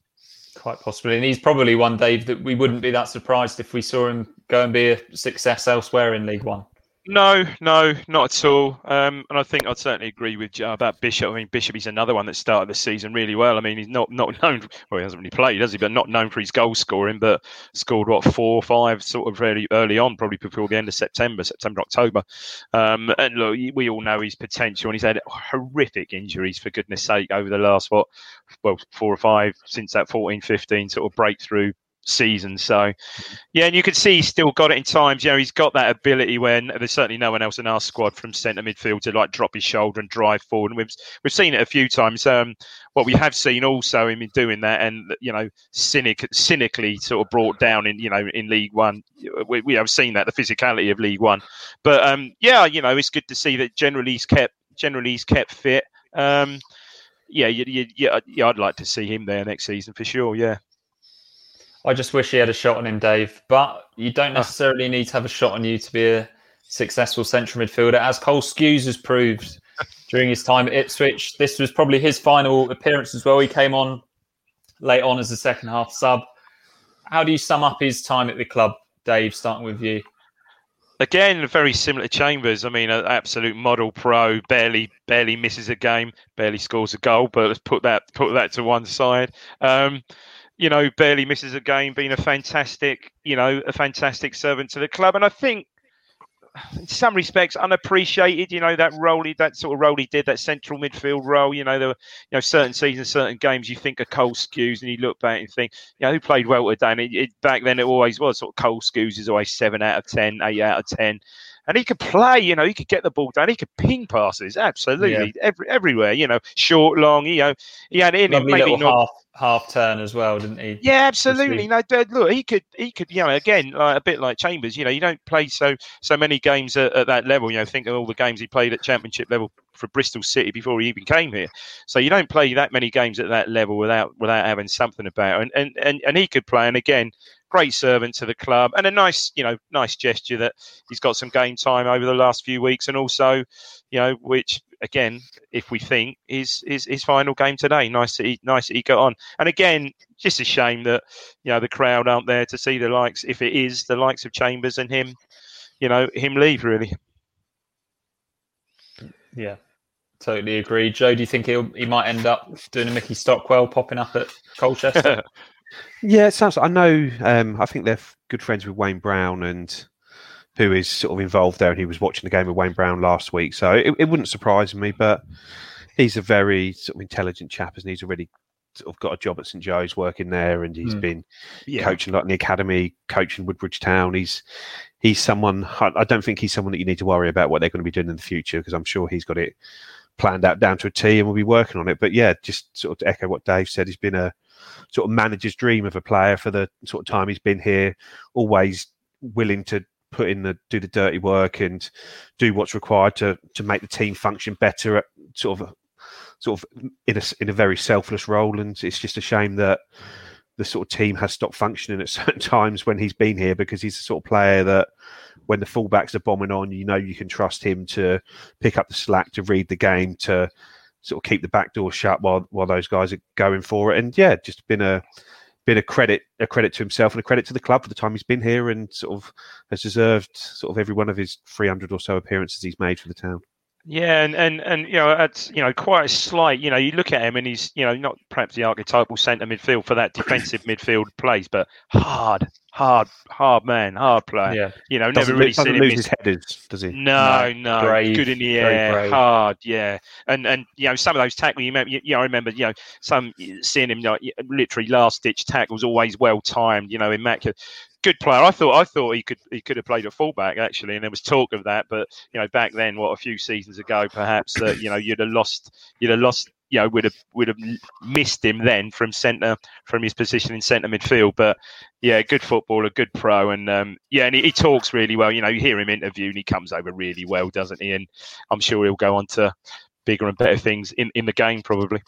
Quite possibly. And he's probably one, Dave, that we wouldn't be that surprised if we saw him go and be a success elsewhere in League One. No, no, not at all. Um, and I think I'd certainly agree with Joe about Bishop. I mean, Bishop is another one that started the season really well. I mean, he's not not known. Well, he hasn't really played, has he? But not known for his goal scoring. But scored what four or five sort of very early on, probably before the end of September, September October. Um, and look, we all know his potential, and he's had horrific injuries for goodness sake over the last what, well, four or five since that 14-15 sort of breakthrough season. So, yeah, and you can see he's still got it in times. You know, he's got that ability when there's certainly no one else in our squad from centre midfield to like drop his shoulder and drive forward. And we've we've seen it a few times. Um, what we have seen also him in doing that, and you know, cynic cynically sort of brought down in you know in League One. We, we have seen that the physicality of League One, but um, yeah, you know, it's good to see that generally he's kept generally he's kept fit. Um, yeah, you, you, yeah, yeah, I'd like to see him there next season for sure. Yeah. I just wish he had a shot on him, Dave. But you don't Ah. necessarily need to have a shot on you to be a successful central midfielder, as Cole Skuse has proved during his time at Ipswich. This was probably his final appearance as well. He came on late on as a second half sub. How do you sum up his time at the club, Dave? Starting with you. Again, very similar to Chambers. I mean, an absolute model pro. Barely, barely misses a game. Barely scores a goal. But let's put that put that to one side. Um, you know, barely misses a game. Being a fantastic, you know, a fantastic servant to the club. And I think, in some respects, unappreciated. You know, that role, he, that sort of role he did, that central midfield role. You know, there were, you know, certain seasons, certain games. You think of Cole Skuse, and you look back and think, you know, who played well today? And it, it, back then, it always was sort of Cole Skuse is always seven out of ten, eight out of ten. And he could play, you know, he could get the ball down, he could ping passes, absolutely, every, everywhere, you know, short, long, you know, he had in Lovely maybe not. half half turn as well, didn't he? Yeah, absolutely. No, look, he could, he could, you know, again, like, a bit like Chambers. You know, you don't play so so many games at, at that level. You know, think of all the games he played at Championship level for Bristol City before he even came here. So you don't play that many games at that level without without having something about. And and and, and he could play. And again, great servant to the club, and a nice, you know, nice gesture that he's got some game time over the last few weeks, and also, you know, which again, if we think is is his final game today. Nice that he nice that he got on. And again, just a shame that you know the crowd aren't there to see the likes. If it is the likes of Chambers and him, you know, him leave really. Yeah, totally agree. Joe, do you think he'll he might end up doing a Mickey Stockwell popping up at Colchester? Yeah, it sounds. I know. Um, I think they're good friends with Wayne Brown, and who is sort of involved there. And he was watching the game with Wayne Brown last week, so it, it wouldn't surprise me. But he's a very sort of intelligent chap, and he's already sort of got a job at St Joe's working there, and he's Hmm. been Yeah. coaching like in the academy, coaching Woodbridge Town. He's he's someone. I I don't think he's someone that you need to worry about what they're going to be doing in the future because I'm sure he's got it planned out down to a T, and we'll be working on it. But yeah, just sort of to echo what Dave said, he's been a sort of manager's dream of a player for the sort of time he's been here. Always willing to put in the do the dirty work and do what's required to to make the team function better at sort of sort of in a in a very selfless role. And it's just a shame that the sort of team has stopped functioning at certain times when he's been here because he's the sort of player that when the fullbacks are bombing on, you know you can trust him to pick up the slack, to read the game, to sort of keep the back door shut while while those guys are going for it. And yeah, just been a been a credit a credit to himself and a credit to the club for the time he's been here and sort of has deserved sort of every one of his 300 or so appearances he's made for the town. Yeah, and, and and you know, it's you know quite a slight. You know, you look at him and he's you know not perhaps the archetypal centre midfield for that defensive midfield place, but hard, hard, hard man, hard player. Yeah. You know, Doesn't, never really seen him lose his headers, does he? No, No, no, brave, good in the air, hard, yeah, and and you know some of those tackles. You remember, you know, I remember, you know, some seeing him like literally last ditch tackles, always well timed, you know, immaculate. Good player. I thought I thought he could he could have played at fullback actually, and there was talk of that. But you know, back then, what a few seasons ago, perhaps that you know you'd have lost you'd have lost you know would have would have missed him then from centre from his position in centre midfield. But yeah, good footballer, good pro, and um, yeah, and he, he talks really well. You know, you hear him interview, and he comes over really well, doesn't he? And I'm sure he'll go on to bigger and better things in, in the game, probably.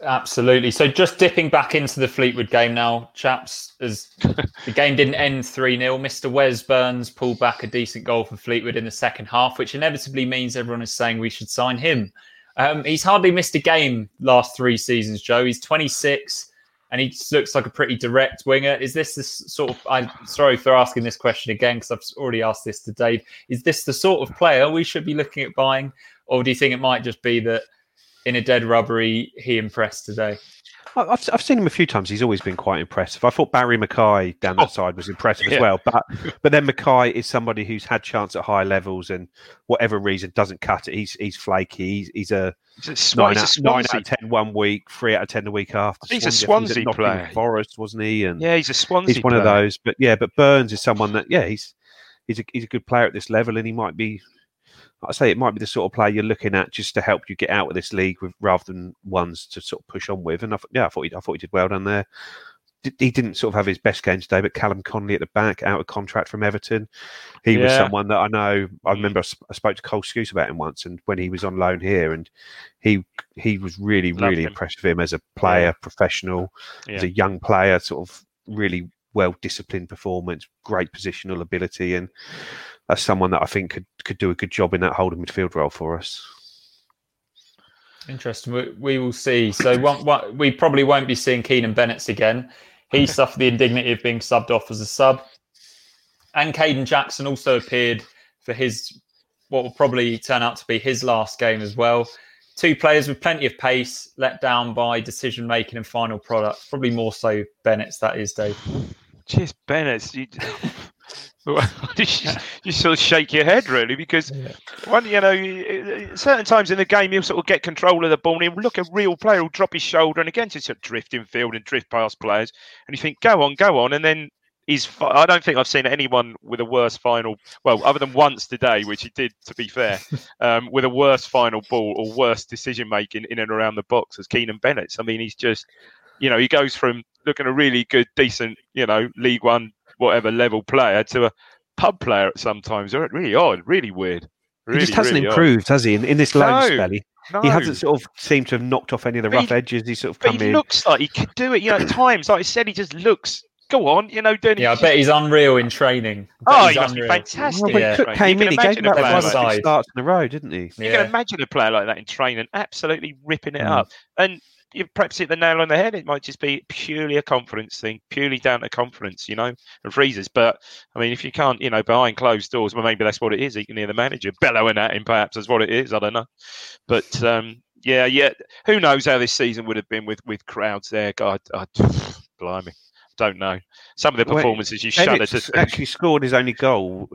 Absolutely. So just dipping back into the Fleetwood game now, chaps, as the game didn't end 3 0. Mr. Wes Burns pulled back a decent goal for Fleetwood in the second half, which inevitably means everyone is saying we should sign him. Um, he's hardly missed a game last three seasons, Joe. He's 26 and he just looks like a pretty direct winger. Is this the sort of, I'm sorry for asking this question again because I've already asked this to Dave. Is this the sort of player we should be looking at buying? Or do you think it might just be that in a dead rubbery, he impressed today? I- I've, I've seen him a few times. He's always been quite impressive. I thought Barrie McKay down that oh. side was impressive yeah. as well. But but then McKay is somebody who's had chance at high levels and whatever reason doesn't cut it. He's he's flaky. He's, he's a He's a, Sw- nine he's a out, nine out of ten one week, three out of ten the week after. He's a I think Swansea at Nottingham player. Forest, wasn't he? And Yeah, he's a Swansea. he's one of those. But yeah, but Burns is someone that yeah, he's he's a he's a good player at this level, and he might be. I say it might be the sort of player you're looking at just to help you get out of this league, with, rather than ones to sort of push on with. And I, th- yeah, I thought he, I thought he did well down there. Did- He didn't sort of have his best game today, but Callum Connolly at the back, out of contract from Everton, he was someone that I know. I remember I, sp- I spoke to Cole Skuse about him once, and when he was on loan here, and he he was really Loved really him. impressed with him as a player, professional, as a young player, sort of really well disciplined performance, great positional ability, and that's someone that I think could could do a good job in that holding midfield role for us. Interesting. We, we will see. So one, one, we probably won't be seeing Keanan Bennetts again. He suffered the indignity of being subbed off as a sub. And Kayden Jackson also appeared for his what will probably turn out to be his last game as well. Two players with plenty of pace, let down by decision making and final product. Probably more so Bennetts, that is, Dave. Cheers, Bennett. You, you, you sort of shake your head really because one, you know, certain times in the game he'll sort of get control of the ball and he'll look a real player, he'll drop his shoulder and again just sort of drift in field and drift past players and you think, go on, go on, and then he's. fi- I don't think I've seen anyone with a worse final. Well, other than once today, which he did, to be fair, um, with a worse final ball or worse decision making in and around the box as Keanan Bennett. I mean, he's just, you know, he goes from looking a really good, decent, you know, League One, whatever level player to a pub player at sometimes. They're Really odd, really weird. Really, he just hasn't really odd. improved, has he? In, in this loan No, spell, he, No. he hasn't sort of seemed to have knocked off any of the But rough he- edges. He sort of But come he in. looks like he could do it. You know, at times, like I said, he just looks. Go on, you know, doing. Yeah, I bet he's unreal in training. Oh, he's he must be fantastic. Well, when Yeah. Cook came in, he gave imagine a about player one or like that. starts in a row, didn't he? You can imagine a player like that in training, absolutely ripping it Mm. up. And you perhaps hit the nail on the head. It might just be purely a confidence thing, purely down to confidence, you know, and freezes. But I mean, if you can't, you know, behind closed doors, well, maybe that's what it is. You can hear the manager bellowing at him, perhaps that's what it is. I don't know. But um, yeah, yeah, who knows how this season would have been with with crowds there? God, I, blimey, don't know. Some of the Well, performances you shudder Bennett to think. actually scored his only goal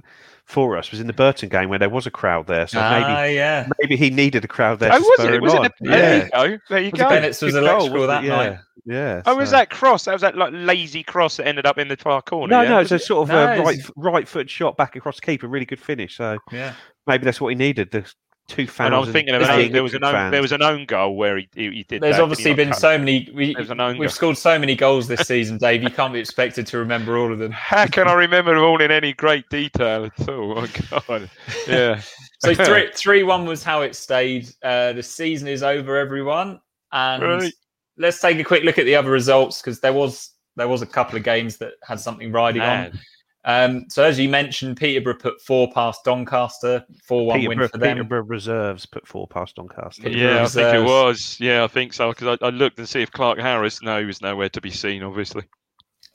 for us was in the Burton game where there was a crowd there. So Ah, maybe yeah. maybe he needed a crowd there. Oh, to was spur it? him Was it? on. A, yeah. There you go. There you Was go. it Bennett's was Good goal, electrical wasn't that it? night. Yeah. Yeah. Oh, was so- that cross? That was that like lazy cross that ended up in the far corner. No, yeah? no, it's a sort of No, a right right foot shot back across the keeper, really good finish. So Yeah. maybe that's what he needed. The two fans. And I was thinking of an there was an own, there was an own goal where he he, he did. There's that, obviously been so many. We, There's an own we've goal. scored so many goals this season, Dave. You can't be expected to remember all of them. How can I remember them all in any great detail at all? Oh God, yeah. So three three one was how it stayed. Uh, the season is over, everyone, and Right. let's take a quick look at the other results because there was there was a couple of games that had something riding on. Man. Um, so as you mentioned, Peterborough put four past Doncaster, four one win for them. Peterborough reserves put four past Doncaster. Peterborough Yeah, I think it was. Yeah, I think so. Because I, I looked and see if Clarke-Harris. No, he was nowhere to be seen. Obviously.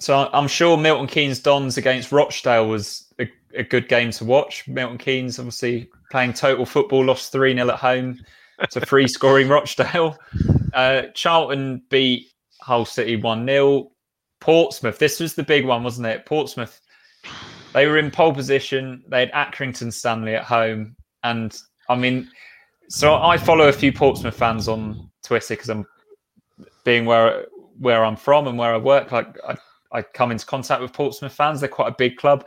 So I- I'm sure Milton Keynes Dons against Rochdale was a, a good game to watch. Milton Keynes obviously playing total football, lost 3 0 at home to free scoring Rochdale. Uh, Charlton beat Hull City 1 0. Portsmouth, this was the big one, wasn't it? Portsmouth, they were in pole position. They had Accrington Stanley at home. And I mean, so I follow a few Portsmouth fans on Twitter because I'm being where where I'm from and where I work. Like I, I come into contact with Portsmouth fans. They're quite a big club.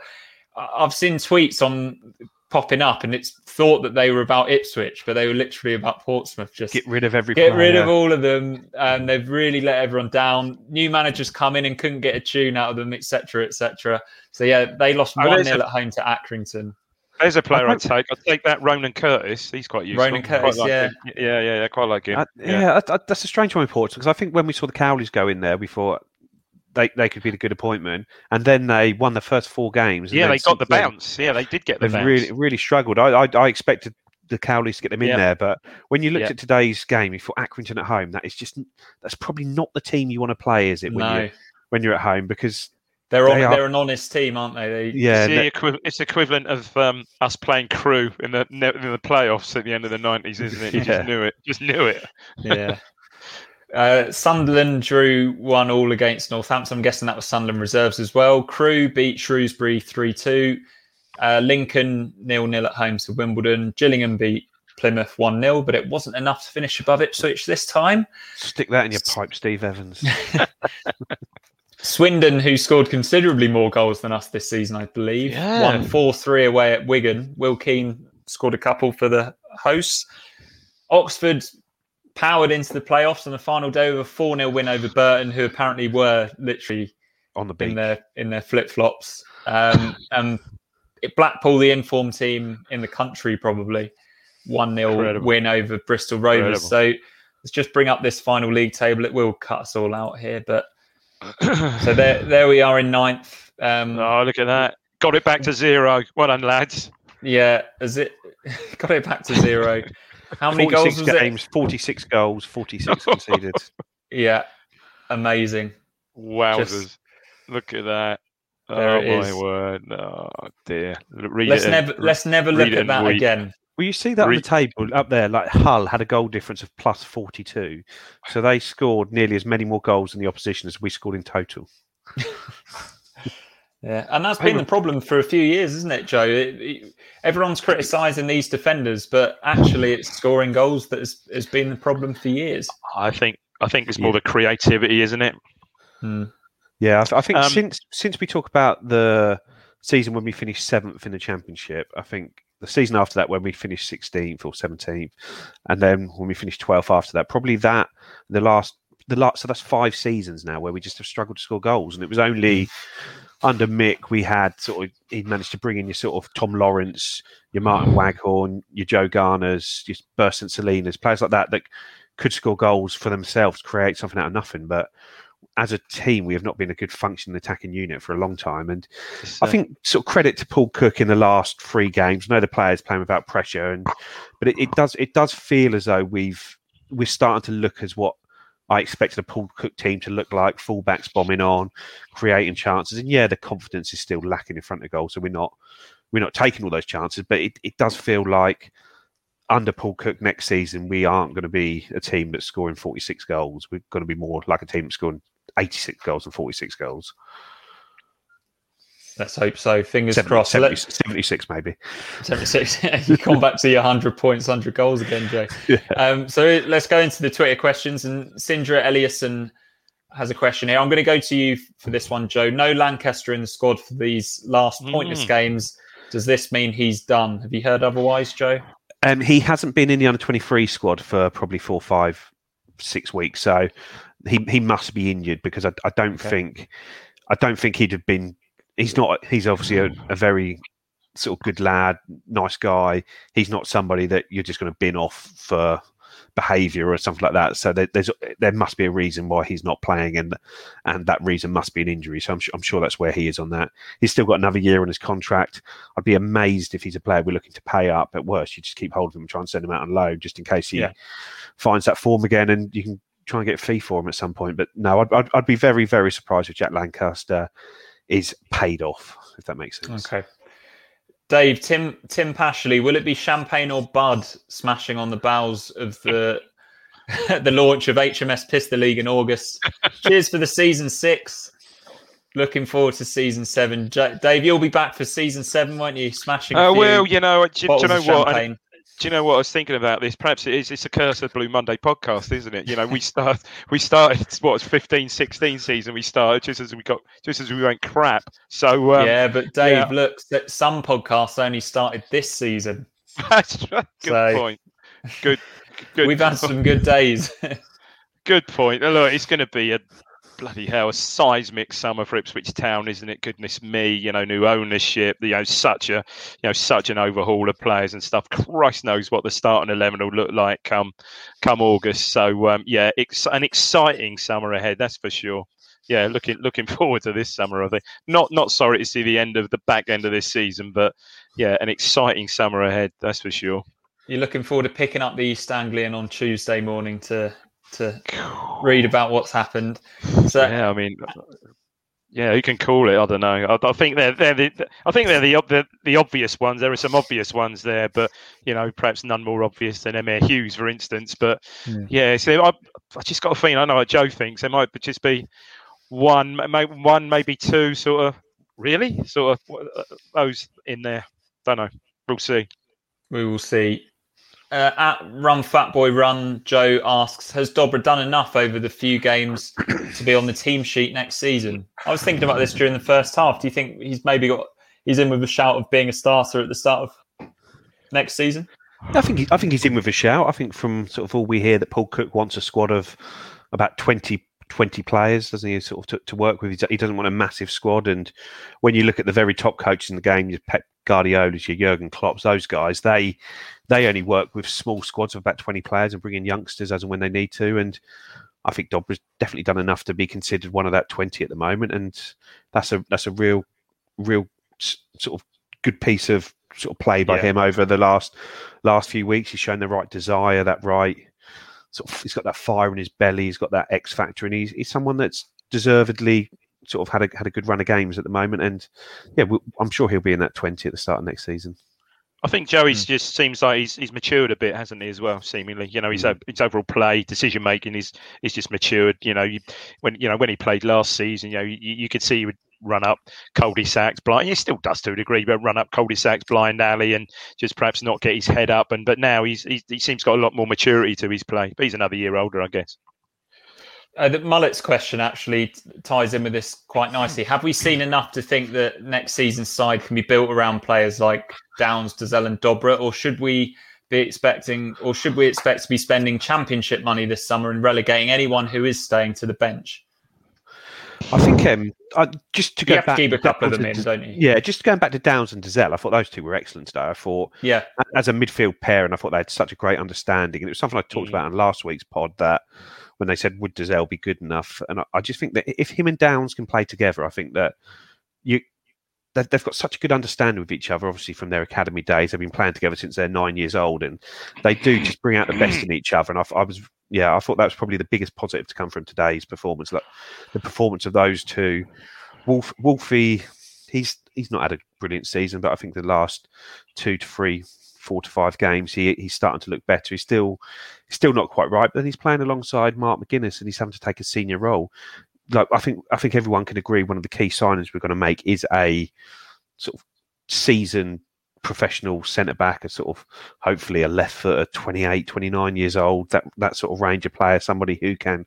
I've seen tweets on popping up, and it's thought that they were about Ipswich, but they were literally about Portsmouth. Just Get rid of every get rid of all of them, and they've really let everyone down. New managers come in and couldn't get a tune out of them, etc., etc. So yeah, they lost Oh, one there's 0 at home to Accrington. There's a player I I'd take. I'd take that Ronan Curtis. He's quite useful. Ronan Quite Curtis, like yeah. him. yeah, yeah, yeah. Quite like him. Uh, yeah, that- that- that's a strange one with Portsmouth because I think when we saw the Cowleys go in there, we thought they, they could be the good appointment, and then they won the first four games. and yeah, they got the since then, bounce. Yeah, they did get the bounce. They've really really struggled. I I, I expected the Cowleys to get them in Yeah. there, but when you looked Yeah. at today's game, you thought Accrington at home. That is just that's probably not the team you want to play, is it? When No, you when you're at home because they're they are- they're an honest team, aren't they? they yeah, it's, the they- it's equivalent of um, us playing crew in the in the playoffs at the end of the nineties, isn't it? You Yeah. just knew it. Just knew it. yeah. Uh, Sunderland drew one all against Northampton. I'm guessing that was Sunderland reserves as well. Crewe beat Shrewsbury 3 2. Uh, Lincoln nil nil at home to Wimbledon. Gillingham beat Plymouth 1 0, but it wasn't enough to finish above Ipswich this time. stick that in your pipe, Steve Evans. Swindon, who scored considerably more goals than us this season, I believe, Yeah. won 4 3 away at Wigan. Will Keane scored a couple for the hosts. Oxford powered into the playoffs on the final day with a 4 0 win over Burton, who apparently were literally on the in beach. their in their flip flops. Um, and it- Blackpool, the informed team in the country, probably one 0 win over Bristol Rovers. Incredible. So let's just bring up this final league table. It will cut us all out here, but so there there we are in ninth. Um, oh, look at that! Got it back to zero. Well done, lads. Yeah, is it got it back to zero? How many goals 46 was games, 46 goals, 46 conceded. Yeah, amazing. Wowzers! Just- Look at that. There oh it my is. word! Oh dear. Read Let's it and- never let's never look at that weep. again. Well, you see that on the table up there, like Hull had a goal difference of plus 42. So they scored nearly as many more goals than the opposition as we scored in total. Yeah, and that's been the problem for a few years, isn't it, Joe? It, it- everyone's criticising these defenders, but actually, it's scoring goals that has, has been the problem for years. I think. I think it's more the creativity, isn't it? Hmm. Yeah, I, th- I think Um, since since we talk about the season when we finished seventh in the championship, I think the season after that when we finished sixteenth or seventeenth, and then when we finished twelfth after that, probably that the last the last so that's five seasons now where we just have struggled to score goals, and it was only under Mick we had sort of he managed to bring in your sort of Tom Lawrence, your Martin Waghorn, your Joe Garners, your Bersant Celinas, players like that that could score goals for themselves, create something out of nothing, but as a team, we have not been a good functioning attacking unit for a long time. And It's, I uh, think sort of credit to Paul Cook in the last three games. I know the players playing without pressure, and but it, it does it does feel as though we've we're starting to look as what I expected a Paul Cook team to look like. Fullbacks bombing on, creating chances, and yeah, the confidence is still lacking in front of goal. So we're not we're not taking all those chances, but it, it does feel like under Paul Cook next season, we aren't going to be a team that's scoring 46 goals. We're going to be more like a team that's scoring 86 goals and 46 goals. Let's hope so. Fingers 70, crossed. 70 Let's- 76 maybe. 76. you come back to your 100 points, 100 goals again, Joe. Um, so let's go into the Twitter questions. And Sindra Eliasson has a question here. I'm going to go to you for this one, Joe. No Lancaster in the squad for these last pointless Mm. games. Does this mean he's done? Have you heard otherwise, Joe? Um, he hasn't been in the under 23 squad for probably four, five, six weeks. So he, he must be injured because I, I don't Okay. think I don't think he'd have been. He's not. He's obviously a, a very sort of good lad, nice guy. He's not somebody that you're just going to bin off for behaviour or something like that. So there, there's there must be a reason why he's not playing, and and that reason must be an injury. So I'm, su- I'm sure that's where he is on that. He's still got another year on his contract. I'd be amazed if he's a player we're looking to pay up. At worst, you just keep hold of him and try and send him out on loan just in case he Yeah. finds that form again, and you can try and get a fee for him at some point. But no, I'd, I'd, I'd be very very surprised if Jack Lancaster is paid off. If that makes sense. Okay. Dave, Tim, Tim Pashley, will it be champagne or bud smashing on the bows of the the launch of HMS Pistol League in August? Cheers for the season six. Looking forward to season seven. J- Dave, you'll be back for season seven, won't you? Smashing. Oh few well, you know, do, do you bottles know of what? I- champagne. Do you know what I was thinking about this? Perhaps it is. It's a curse of Blue Monday podcast, isn't it? You know, we start, we started what was 15, 16 season. We started just as we got, just as we went crap. So um, yeah, but Dave, yeah. look, some podcasts only started this season. that's right. good So- point. Good, good. We've had some good days. Good point. Look, it's going to be a bloody hell a seismic summer for Ipswich Town, isn't it? Goodness me, you know, new ownership, you know, such a, you know, such an overhaul of players and stuff. Christ knows what the starting eleven will look like come, come August. So um, yeah, it's an exciting summer ahead, that's for sure. Yeah, looking looking forward to this summer. I think not not sorry to see the end of the back end of this season, but yeah, an exciting summer ahead, that's for sure. You're looking forward to picking up the East Anglian on Tuesday morning to to read about what's happened. So yeah, I mean, yeah, you can call it. I don't know. I, I think they're they're the I think they're the, the the obvious ones. There are some obvious ones there, but you know, perhaps none more obvious than Emyr Huws, for instance. But Yeah. yeah, so I I just got a feeling. I know what Joe thinks. There might just be one, may, one maybe two, sort of really sort of uh, those in there. Don't know. We'll see. we will see. Uh, at Run Fat Boy Run, Joe asks, has Dobra done enough over the few games to be on the team sheet next season? I was thinking about this during the first half. Do you think he's maybe got he's in with a shout of being a starter at the start of next season? I think he, I think he's in with a shout. I think from sort of all we hear that Paul Cook wants a squad of about 20, 20 players, doesn't he? Sort of to, to work with. He doesn't want a massive squad. And when you look at the very top coaches in the game, Pep Guardiola's, your Jurgen Klopp's, those guys, they they only work with small squads of about twenty players and bring in youngsters as and when they need to. And I think Dobra's definitely done enough to be considered one of that twenty at the moment. And that's a that's a real real sort of good piece of sort of play by Yeah. him over the last last few weeks. He's shown the right desire, that right sort of he's got that fire in his belly, he's got that X factor, and he's he's someone that's deservedly sort of had a had a good run of games at the moment. And yeah, we, I'm sure he'll be in that twenty at the start of next season. I think Joey's just seems like he's he's matured a bit, hasn't he? As well, seemingly, you know, his Mm. his overall play, decision making is is just matured. You know, you, when you know when he played last season, you know, you, you could see he would run up cul-de-sacs blind. He still does to a degree, but run up cul-de-sacs blind alley and just perhaps not get his head up. And but now he's, he's he seems got a lot more maturity to his play. But he's another year older, I guess. Uh, the Mullet's question actually t- ties in with this quite nicely. Have we seen enough to think that next season's side can be built around players like Downes, Dozzell, and Dobra, or should we be expecting, or should we expect to be spending championship money this summer and relegating anyone who is staying to the bench? I think um, I, just to You go have to back, keep a couple of them in, don't you? Yeah, just going back to Downes and Dozzell, I thought those two were excellent today. I thought Yeah, as a midfield pair, and I thought they had such a great understanding. And it was something I talked Mm. about in last week's pod that when they said would Dozzell be good enough, and I, I just think that if him and Downes can play together, I think that you that they've got such a good understanding with each other. Obviously, from their academy days, they've been playing together since they're nine years old, and they do just bring out the best in each other. And I, I was, yeah, I thought that was probably the biggest positive to come from today's performance. Like the performance of those two. Wolf, Wolfie, he's he's not had a brilliant season, but I think the last two to three, four to five games, he he's starting to look better. He's still still not quite right, but then he's playing alongside Mark McGuinness, and he's having to take a senior role. Like I think I think everyone can agree one of the key signings we're going to make is a sort of seasoned professional centre back, a sort of hopefully a left footer, 28, 29 years old, that that sort of range of player, somebody who can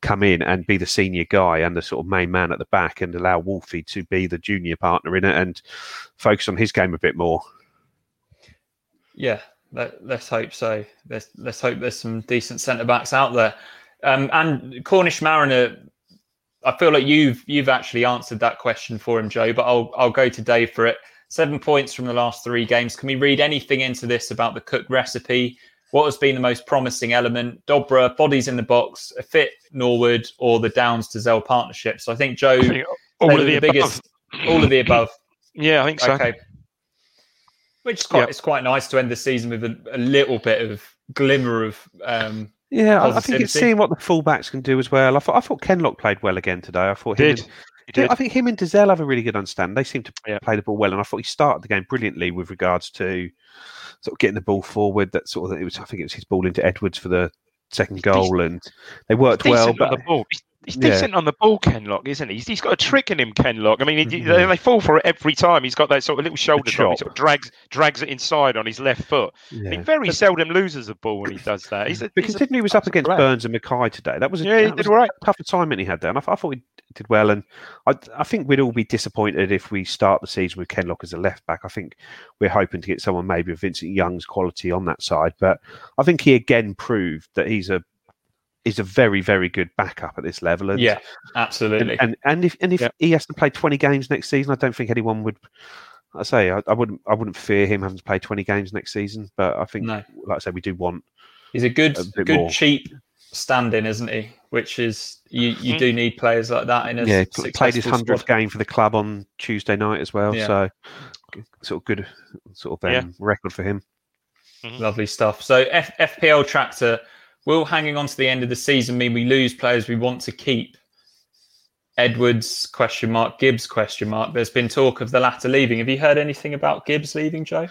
come in and be the senior guy and the sort of main man at the back and allow Wolfie to be the junior partner in it and focus on his game a bit more. Yeah. Let, let's hope so. Let's let's hope there's some decent centre backs out there. Um, and Cornish Mariner, I feel like you've you've actually answered that question for him, Joe. But I'll I'll go to Dave for it. Seven points from the last three games. Can we read anything into this about the Cook recipe? what has been the most promising element? Dobra, bodies in the box, a fit Norwood, or the Downes Dozzell partnership? So I think Joe, all of were the, biggest, above. all of the above. Yeah, I think so. Okay. Which is quite, Yep. it's quite nice to end the season with a, a little bit of glimmer of um, Yeah, I, I think it's seeing what the fullbacks can do as well. I thought I thought Kenlock played well again today. I thought Did. and- He did. I think him and Dozzell have a really good understanding. They seem to Yeah. play the ball well, and I thought he started the game brilliantly with regards to sort of getting the ball forward. That sort of it was. I think it was his ball into Edwards for the second goal, and they worked well. But the ball. He's, he's Yeah. decent on the ball, Kenlock, isn't he? He's, he's got a trick in him, Kenlock. I mean, he, Mhm. they, fall for it every time. He's got that sort of little shoulder drop. He sort of drags drags it inside on his left foot. yeah. He very seldom loses a ball when he does that. He's a, But he's a- he was up against player. Burns and McKay today, that was a, Yeah, he did all right. a tough assignment he had there, and I, I thought he did well. And I, I think we'd all be disappointed if we start the season with Kenlock as a left back. I think we're hoping to get someone maybe of Vincent Young's quality on that side, but I think he again proved that he's a is a very very good backup at this level. And, yeah, absolutely. and, and if and if Yeah. he has to play twenty games next season, I don't think anyone would. I say I, I wouldn't I wouldn't fear him having to play twenty games next season, but I think No. like I said, we do want He's a good, a good more. cheap stand-in, isn't he? Which is you, you do need players like that in a yeah, s- pl- played his hundredth game for the club on Tuesday night as well. Yeah. So sort of good sort of um, Yeah. record for him. Lovely stuff. So F- FPL tractor will hanging on to the end of the season mean we lose players we want to keep? Edwards question mark Gibbs question mark. There's been talk of the latter leaving. Have you heard anything about Gibbs leaving, Joe?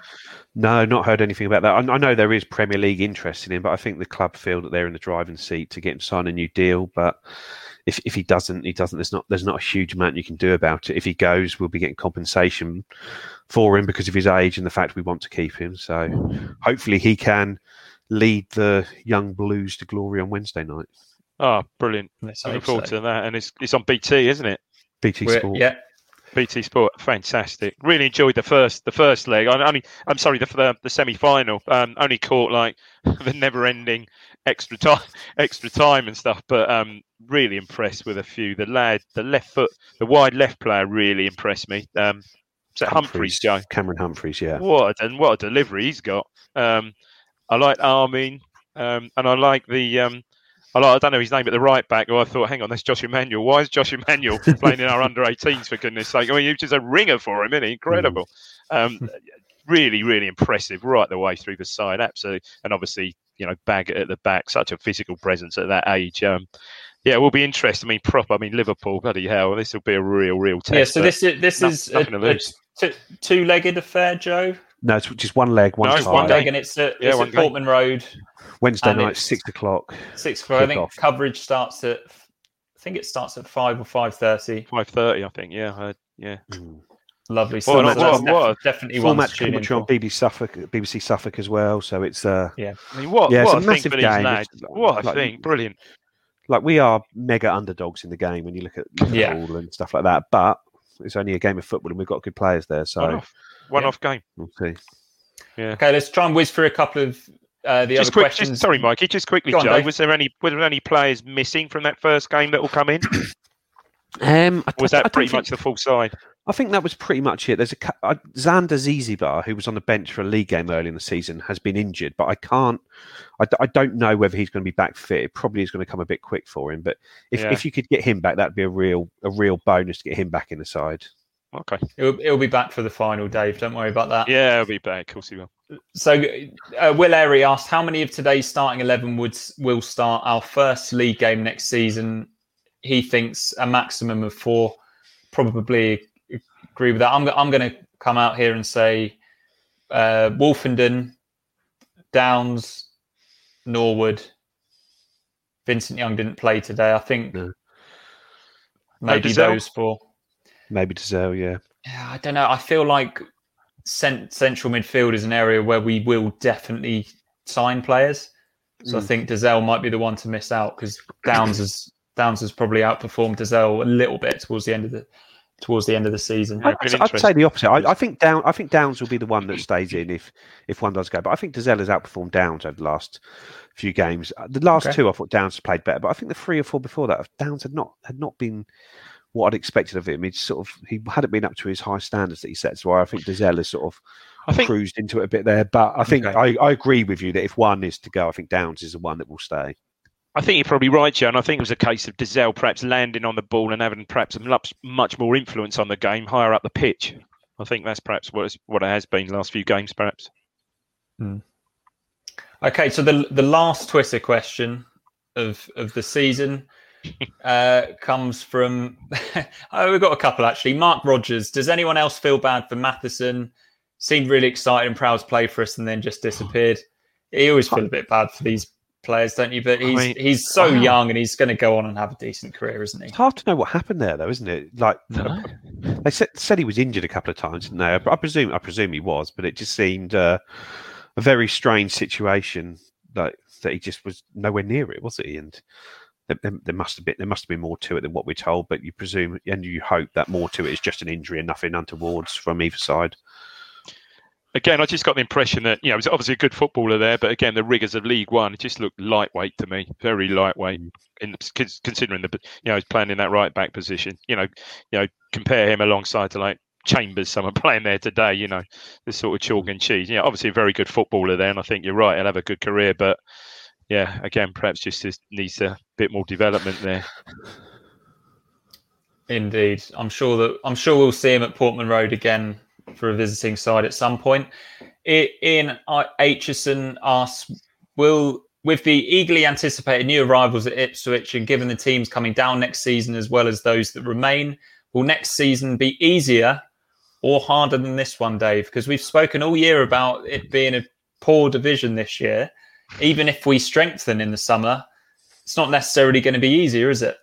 No, not heard anything about that. I, I know there is Premier League interest in him, but I think the club feel that they're in the driving seat to get him sign a new deal. But if if he doesn't, he doesn't. There's not there's not a huge amount you can do about it. If he goes, we'll be getting compensation for him because of his age and the fact we want to keep him. So hopefully he can lead the young Blues to glory on Wednesday night. Oh, brilliant! Let's Looking forward so. to that, and it's it's on BT, isn't it? BT We're- Sport. Yeah, BT Sport, fantastic. Really enjoyed the first the first leg. I only I'm sorry the the, the semi final. Um, only caught like the never ending extra time extra time and stuff. But um, really impressed with a few. The lad, the left foot, the wide left player really impressed me. Um, is that Humphreys, Joe? Cameron Humphreys, yeah. What a, and what a delivery he's got. Um, I like Armin, um, and I like the. Um, I, like, I don't know his name, but the right back. who I thought, hang on, that's Josh Emmanuel. Why is Josh Emmanuel playing in our under 18s for goodness sake? I mean, he was just a ringer for him, isn't he? Incredible. Um, really, really impressive right the way through the side. Absolutely, and obviously, you know, Baggott at the back, such a physical presence at that age. Um, yeah, it will be interesting. I mean, proper. I mean, Liverpool. Bloody hell, this will be a real, real test. yeah. So this is this is a two-legged affair, Joe. No, it's just one leg, one No, side. One leg, and it's at, Yeah, it's at. Portman Road. Wednesday night, six o'clock. Six o'clock. I think Kick-off. coverage starts at. I think it starts at five or five thirty. Five thirty, I think. Yeah, I, yeah. Lovely. What So an- that's def- what a definitely Full one to match tune in commentary on. BBC Suffolk, BBC Suffolk as well. So it's uh, Yeah. I mean, what, Yeah, it's what a a massive for game. lads. Like- What a like- thing. Brilliant. like we are mega underdogs in the game when you look at Yeah. Liverpool and stuff like that. But it's only a game of football, and we've got good players there. One So off. One Yeah. off game. we'll see. Yeah. Okay, let's try and whiz through a couple of uh, the Just other quick, questions. just, sorry, Mikey. Just quickly, on, Joe. Dave. Was there any were there any players missing from that first game that will come in? Um, I, Or was I- I that don't pretty think- much the full side? I think that was pretty much it. There's a uh, Xander Zizibar who was on the bench for a league game early in the season has been injured, but I can't. I don't know whether he's going to be back fit. It probably is going to come a bit quick for him. But if, Yeah. if you could get him back, that'd be a real a real bonus to get him back in the side. Okay. It'll, it'll be back for the final, Dave. Don't worry about that. Yeah, I'll be back. Of course he will. So, uh, Will Airy asked, how many of today's starting 11 would will start our first league game next season? He thinks a maximum of four. Probably agree with that. I'm, I'm going to come out here and say uh, Woolfenden, Downes, Norwood. Vincent Young didn't play today. I think No. maybe Ozil? those four. Maybe Dozzell, yeah. Yeah, I don't know. I feel like cent- central midfield is an area where we will definitely sign players. So I Mm. think Dozzell might be the one to miss out because Downes has Downes has probably outperformed Dozzell a little bit towards the end of the towards the end of the season. Yeah, I'd, I'd say the opposite. I, I think Down. I think Downes will be the one that stays in if if one does go. But I think Dozzell has outperformed Downes over the last few games. Uh, The last Okay. two, I thought Downes played better, but I think the three or four before that, Downes had not had not been what I'd expected of him. He's sort of he hadn't been up to his high standards that he sets. So I think Dozzell has sort of I think cruised into it a bit there. But I think Okay. I, I agree with you that if one is to go, I think Downes is the one that will stay. I think you're probably right, Joe. And I think it was a case of Dozzell perhaps landing on the ball and having perhaps much, much more influence on the game higher up the pitch. I think that's perhaps what, what it has been the last few games, perhaps. Hmm. Okay, so the the last Twitter question of of the season uh, comes from. oh, we've got a couple actually. Mark Rogers. Does anyone else feel bad for Matheson? Seemed really excited and proud to play for us, and then just disappeared. You always feel a bit bad for these players, don't you? But he's mean, he's so wow. young, and he's going to go on and have a decent career, isn't he? It's hard to know what happened there, though, isn't it? Like they said, said he was injured a couple of times, didn't they? I, I presume I presume he was, but it just seemed uh, a very strange situation. Like that he just was nowhere near it, was he? And there, there, must have been there must have been more to it than what we're told. But you presume and you hope that more to it is just an injury and nothing untowards from either side. Again, I just got the impression that, you know, he was obviously a good footballer there, but again, the rigours of League One, it just looked lightweight to me, very lightweight, mm. in considering the, you know, he's playing in that right back position. You know, you know, compare him alongside to like Chambers, someone playing there today. You know, this sort of chalk mm. and cheese. You know, obviously a very good footballer there, and I think you're right. He'll have a good career, but yeah, again, perhaps just, needs a bit more development there. Indeed, I'm sure that I'm sure we'll see him at Portman Road again for a visiting side at some point. Ian Aitchison asks, "Will with the eagerly anticipated new arrivals at Ipswich and given the teams coming down next season as well as those that remain, will next season be easier or harder than this one, Dave? Because we've spoken all year about it being a poor division this year. Even if we strengthen in the summer, it's not necessarily going to be easier, is it?"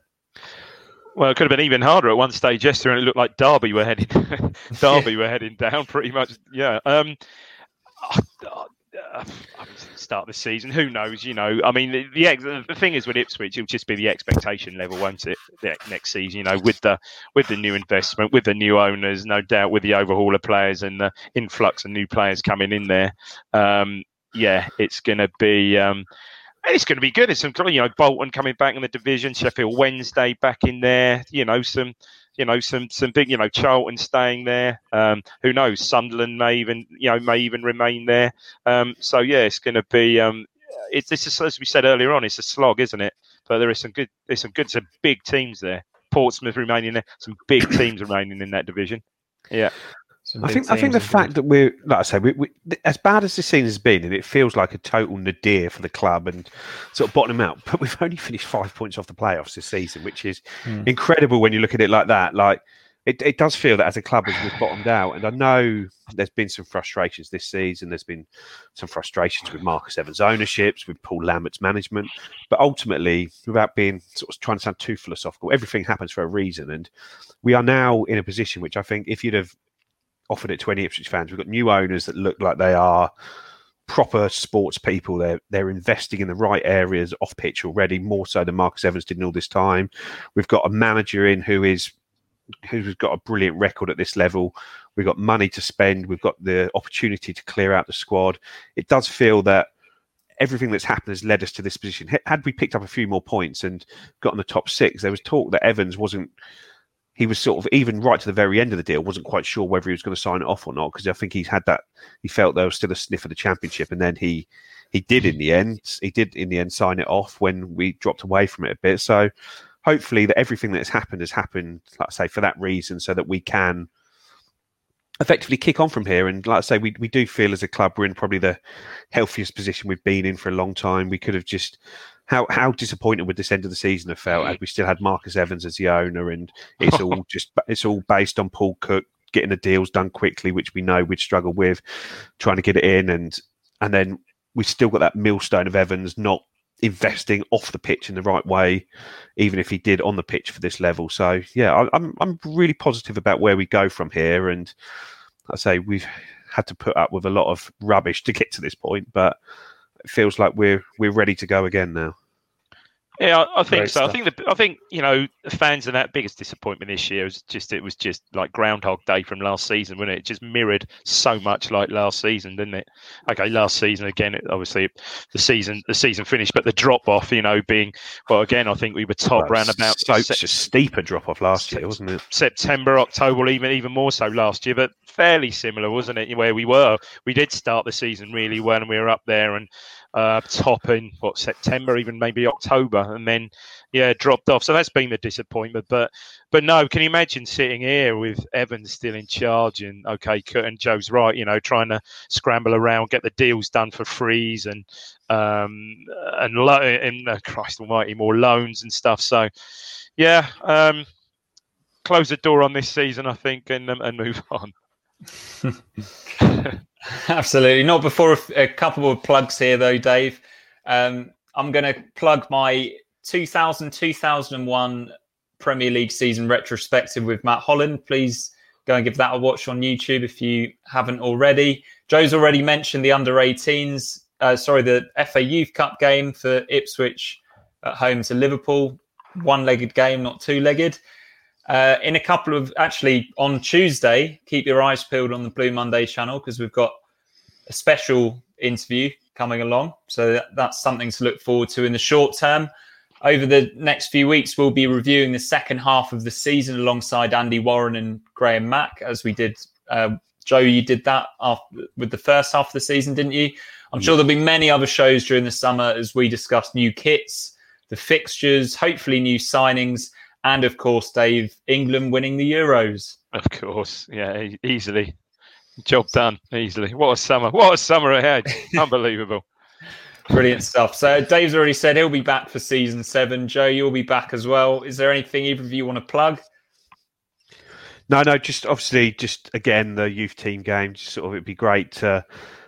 Well, it could have been even harder at one stage yesterday, and it looked like Derby were heading Derby were heading down pretty much. Yeah. Um, uh, start the season, who knows? You know, I mean, the, the ex- the thing is with Ipswich, it'll just be the expectation level, won't it? The next season, you know, with the with the new investment, with the new owners, no doubt, with the overhaul of players and the influx of new players coming in there. Um, yeah, it's going to be. Um, it's going to be good. It's some, you know, Bolton coming back in the division, Sheffield Wednesday back in there. You know, some, you know, some some big, you know, Charlton staying there. Um, who knows? Sunderland may even, you know, may even remain there. Um, so yeah, it's going to be. Um, it's this is as we said earlier on. It's a slog, isn't it? But there is some good. There's some good, some big teams there. Portsmouth remaining there. Some big teams remaining in that division. Yeah. I think I think the fact that we're like I say, we, we, as bad as this season has been, and it feels like a total nadir for the club and sort of bottom out. But we've only finished five points off the playoffs this season, which is Hmm. incredible when you look at it like that. Like it, it does feel that as a club we've bottomed out, and I know there's been some frustrations this season. There's been some frustrations with Marcus Evans' ownerships, with Paul Lambert's management, but ultimately, without being sort of trying to sound too philosophical, everything happens for a reason, and we are now in a position which I think if you'd have offered it to any Ipswich fans. We've got new owners that look like they are proper sports people. They're they're investing in the right areas off pitch already, more so than Marcus Evans did in all this time. We've got a manager in who is who's got a brilliant record at this level. We've got money to spend. We've got the opportunity to clear out the squad. It does feel that everything that's happened has led us to this position. Had we picked up a few more points and got in the top six, there was talk that Evans wasn't he was sort of even right to the very end of the deal wasn't quite sure whether he was going to sign it off or not because I think he's had that he felt there was still a sniff of the championship and then he he did in the hmm. end he did in the end sign it off when we dropped away from it a bit. So hopefully that everything that's happened has happened like I say for that reason so that we can effectively kick on from here. And like I say we, we do feel as a club we're in probably the healthiest position we've been in for a long time. We could have just how how disappointed would this end of the season have felt had we still had Marcus Evans as the owner and it's all just it's all based on Paul Cook getting the deals done quickly, which we know we'd struggle with, trying to get it in and and then we still got that millstone of Evans not investing off the pitch in the right way, even if he did on the pitch for this level. So yeah, I, I'm I'm really positive about where we go from here, and I say we've had to put up with a lot of rubbish to get to this point, but it feels like we're we're ready to go again now. Yeah, I, I think Great so. I think the, I think you know the fans and that biggest disappointment this year was just it was just like Groundhog Day from last season, wasn't it? It just mirrored so much like last season, didn't it? Okay, last season again, it, obviously the season the season finished, but the drop off, you know, being well again, I think we were top Well, round about so such a steeper drop off last year, wasn't it? September, October, even even more so last year, but fairly similar, wasn't it? Where we were, we did start the season really well, and we were up there and uh, top in what September, even maybe October, and then yeah, dropped off. So that's been the disappointment. But but no, can you imagine sitting here with Evans still in charge and okay, and Joe's right, you know, trying to scramble around, get the deals done for freeze and um and lo- and uh, Christ Almighty, more loans and stuff. So yeah, um, close the door on this season, I think, and and move on. Absolutely. Not before a couple of plugs here, though, Dave. Um, I'm going to plug my 2000 2001 Premier League season retrospective with Matt Holland. Please go and give that a watch on YouTube if you haven't already. Joe's already mentioned the under 18s, uh, sorry, the FA Youth Cup game for Ipswich at home to Liverpool. One legged game, not two legged. Uh, in a couple of actually on Tuesday, keep your eyes peeled on the Blue Monday channel because we've got a special interview coming along. So that, that's something to look forward to in the short term. Over the next few weeks, we'll be reviewing the second half of the season alongside Andy Warren and Graham Mack, as we did. Uh, Joe, you did that after, with the first half of the season, didn't you? I'm sure there'll be many other shows during the summer as we discuss new kits, the fixtures, hopefully new signings, and of course, Dave, England winning the Euros. Of course, yeah, easily. Job done, easily. What a summer! What a summer ahead! Unbelievable. Brilliant stuff. So Dave's already said he'll be back for season seven. Joe, you'll be back as well. Is there anything either of you want to plug? No, no, just obviously, just again, the youth team game. Just sort of, it'd be great to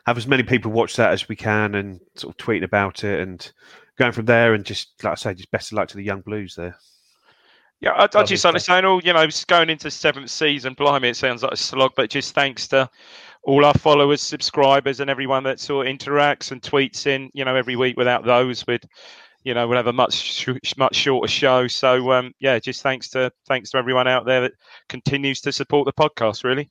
have as many people watch that as we can and sort of tweeting about it and going from there. And just like I say, just best of luck to the young Blues there. Yeah, I, I just understand all, you know, it's going into seventh season. Blimey, it sounds like a slog, but just thanks to all our followers, subscribers, and everyone that sort of interacts and tweets in, you know, every week. Without those, we'd, you know, we'd have a much much shorter show. So, um, yeah, just thanks to thanks to everyone out there that continues to support the podcast. Really.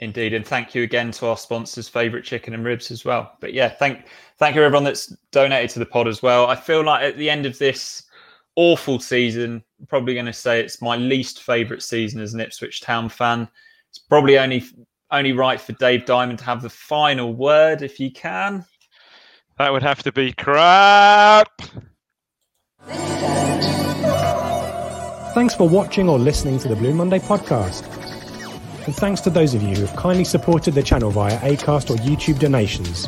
Indeed, and thank you again to our sponsors, Favorite Chicken and Ribs as well. But yeah, thank thank you everyone that's donated to the pod as well. I feel like at the end of this awful season, probably going to say it's my least favourite season as an Ipswich Town fan. It's probably only only right for Dave Diamond to have the final word, if you can. That would have to be crap. Thanks for watching or listening to the Blue Monday podcast. And thanks to those of you who have kindly supported the channel via Acast or YouTube donations.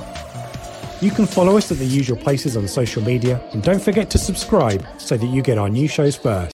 You can follow us at the usual places on social media and don't forget to subscribe so that you get our new shows first.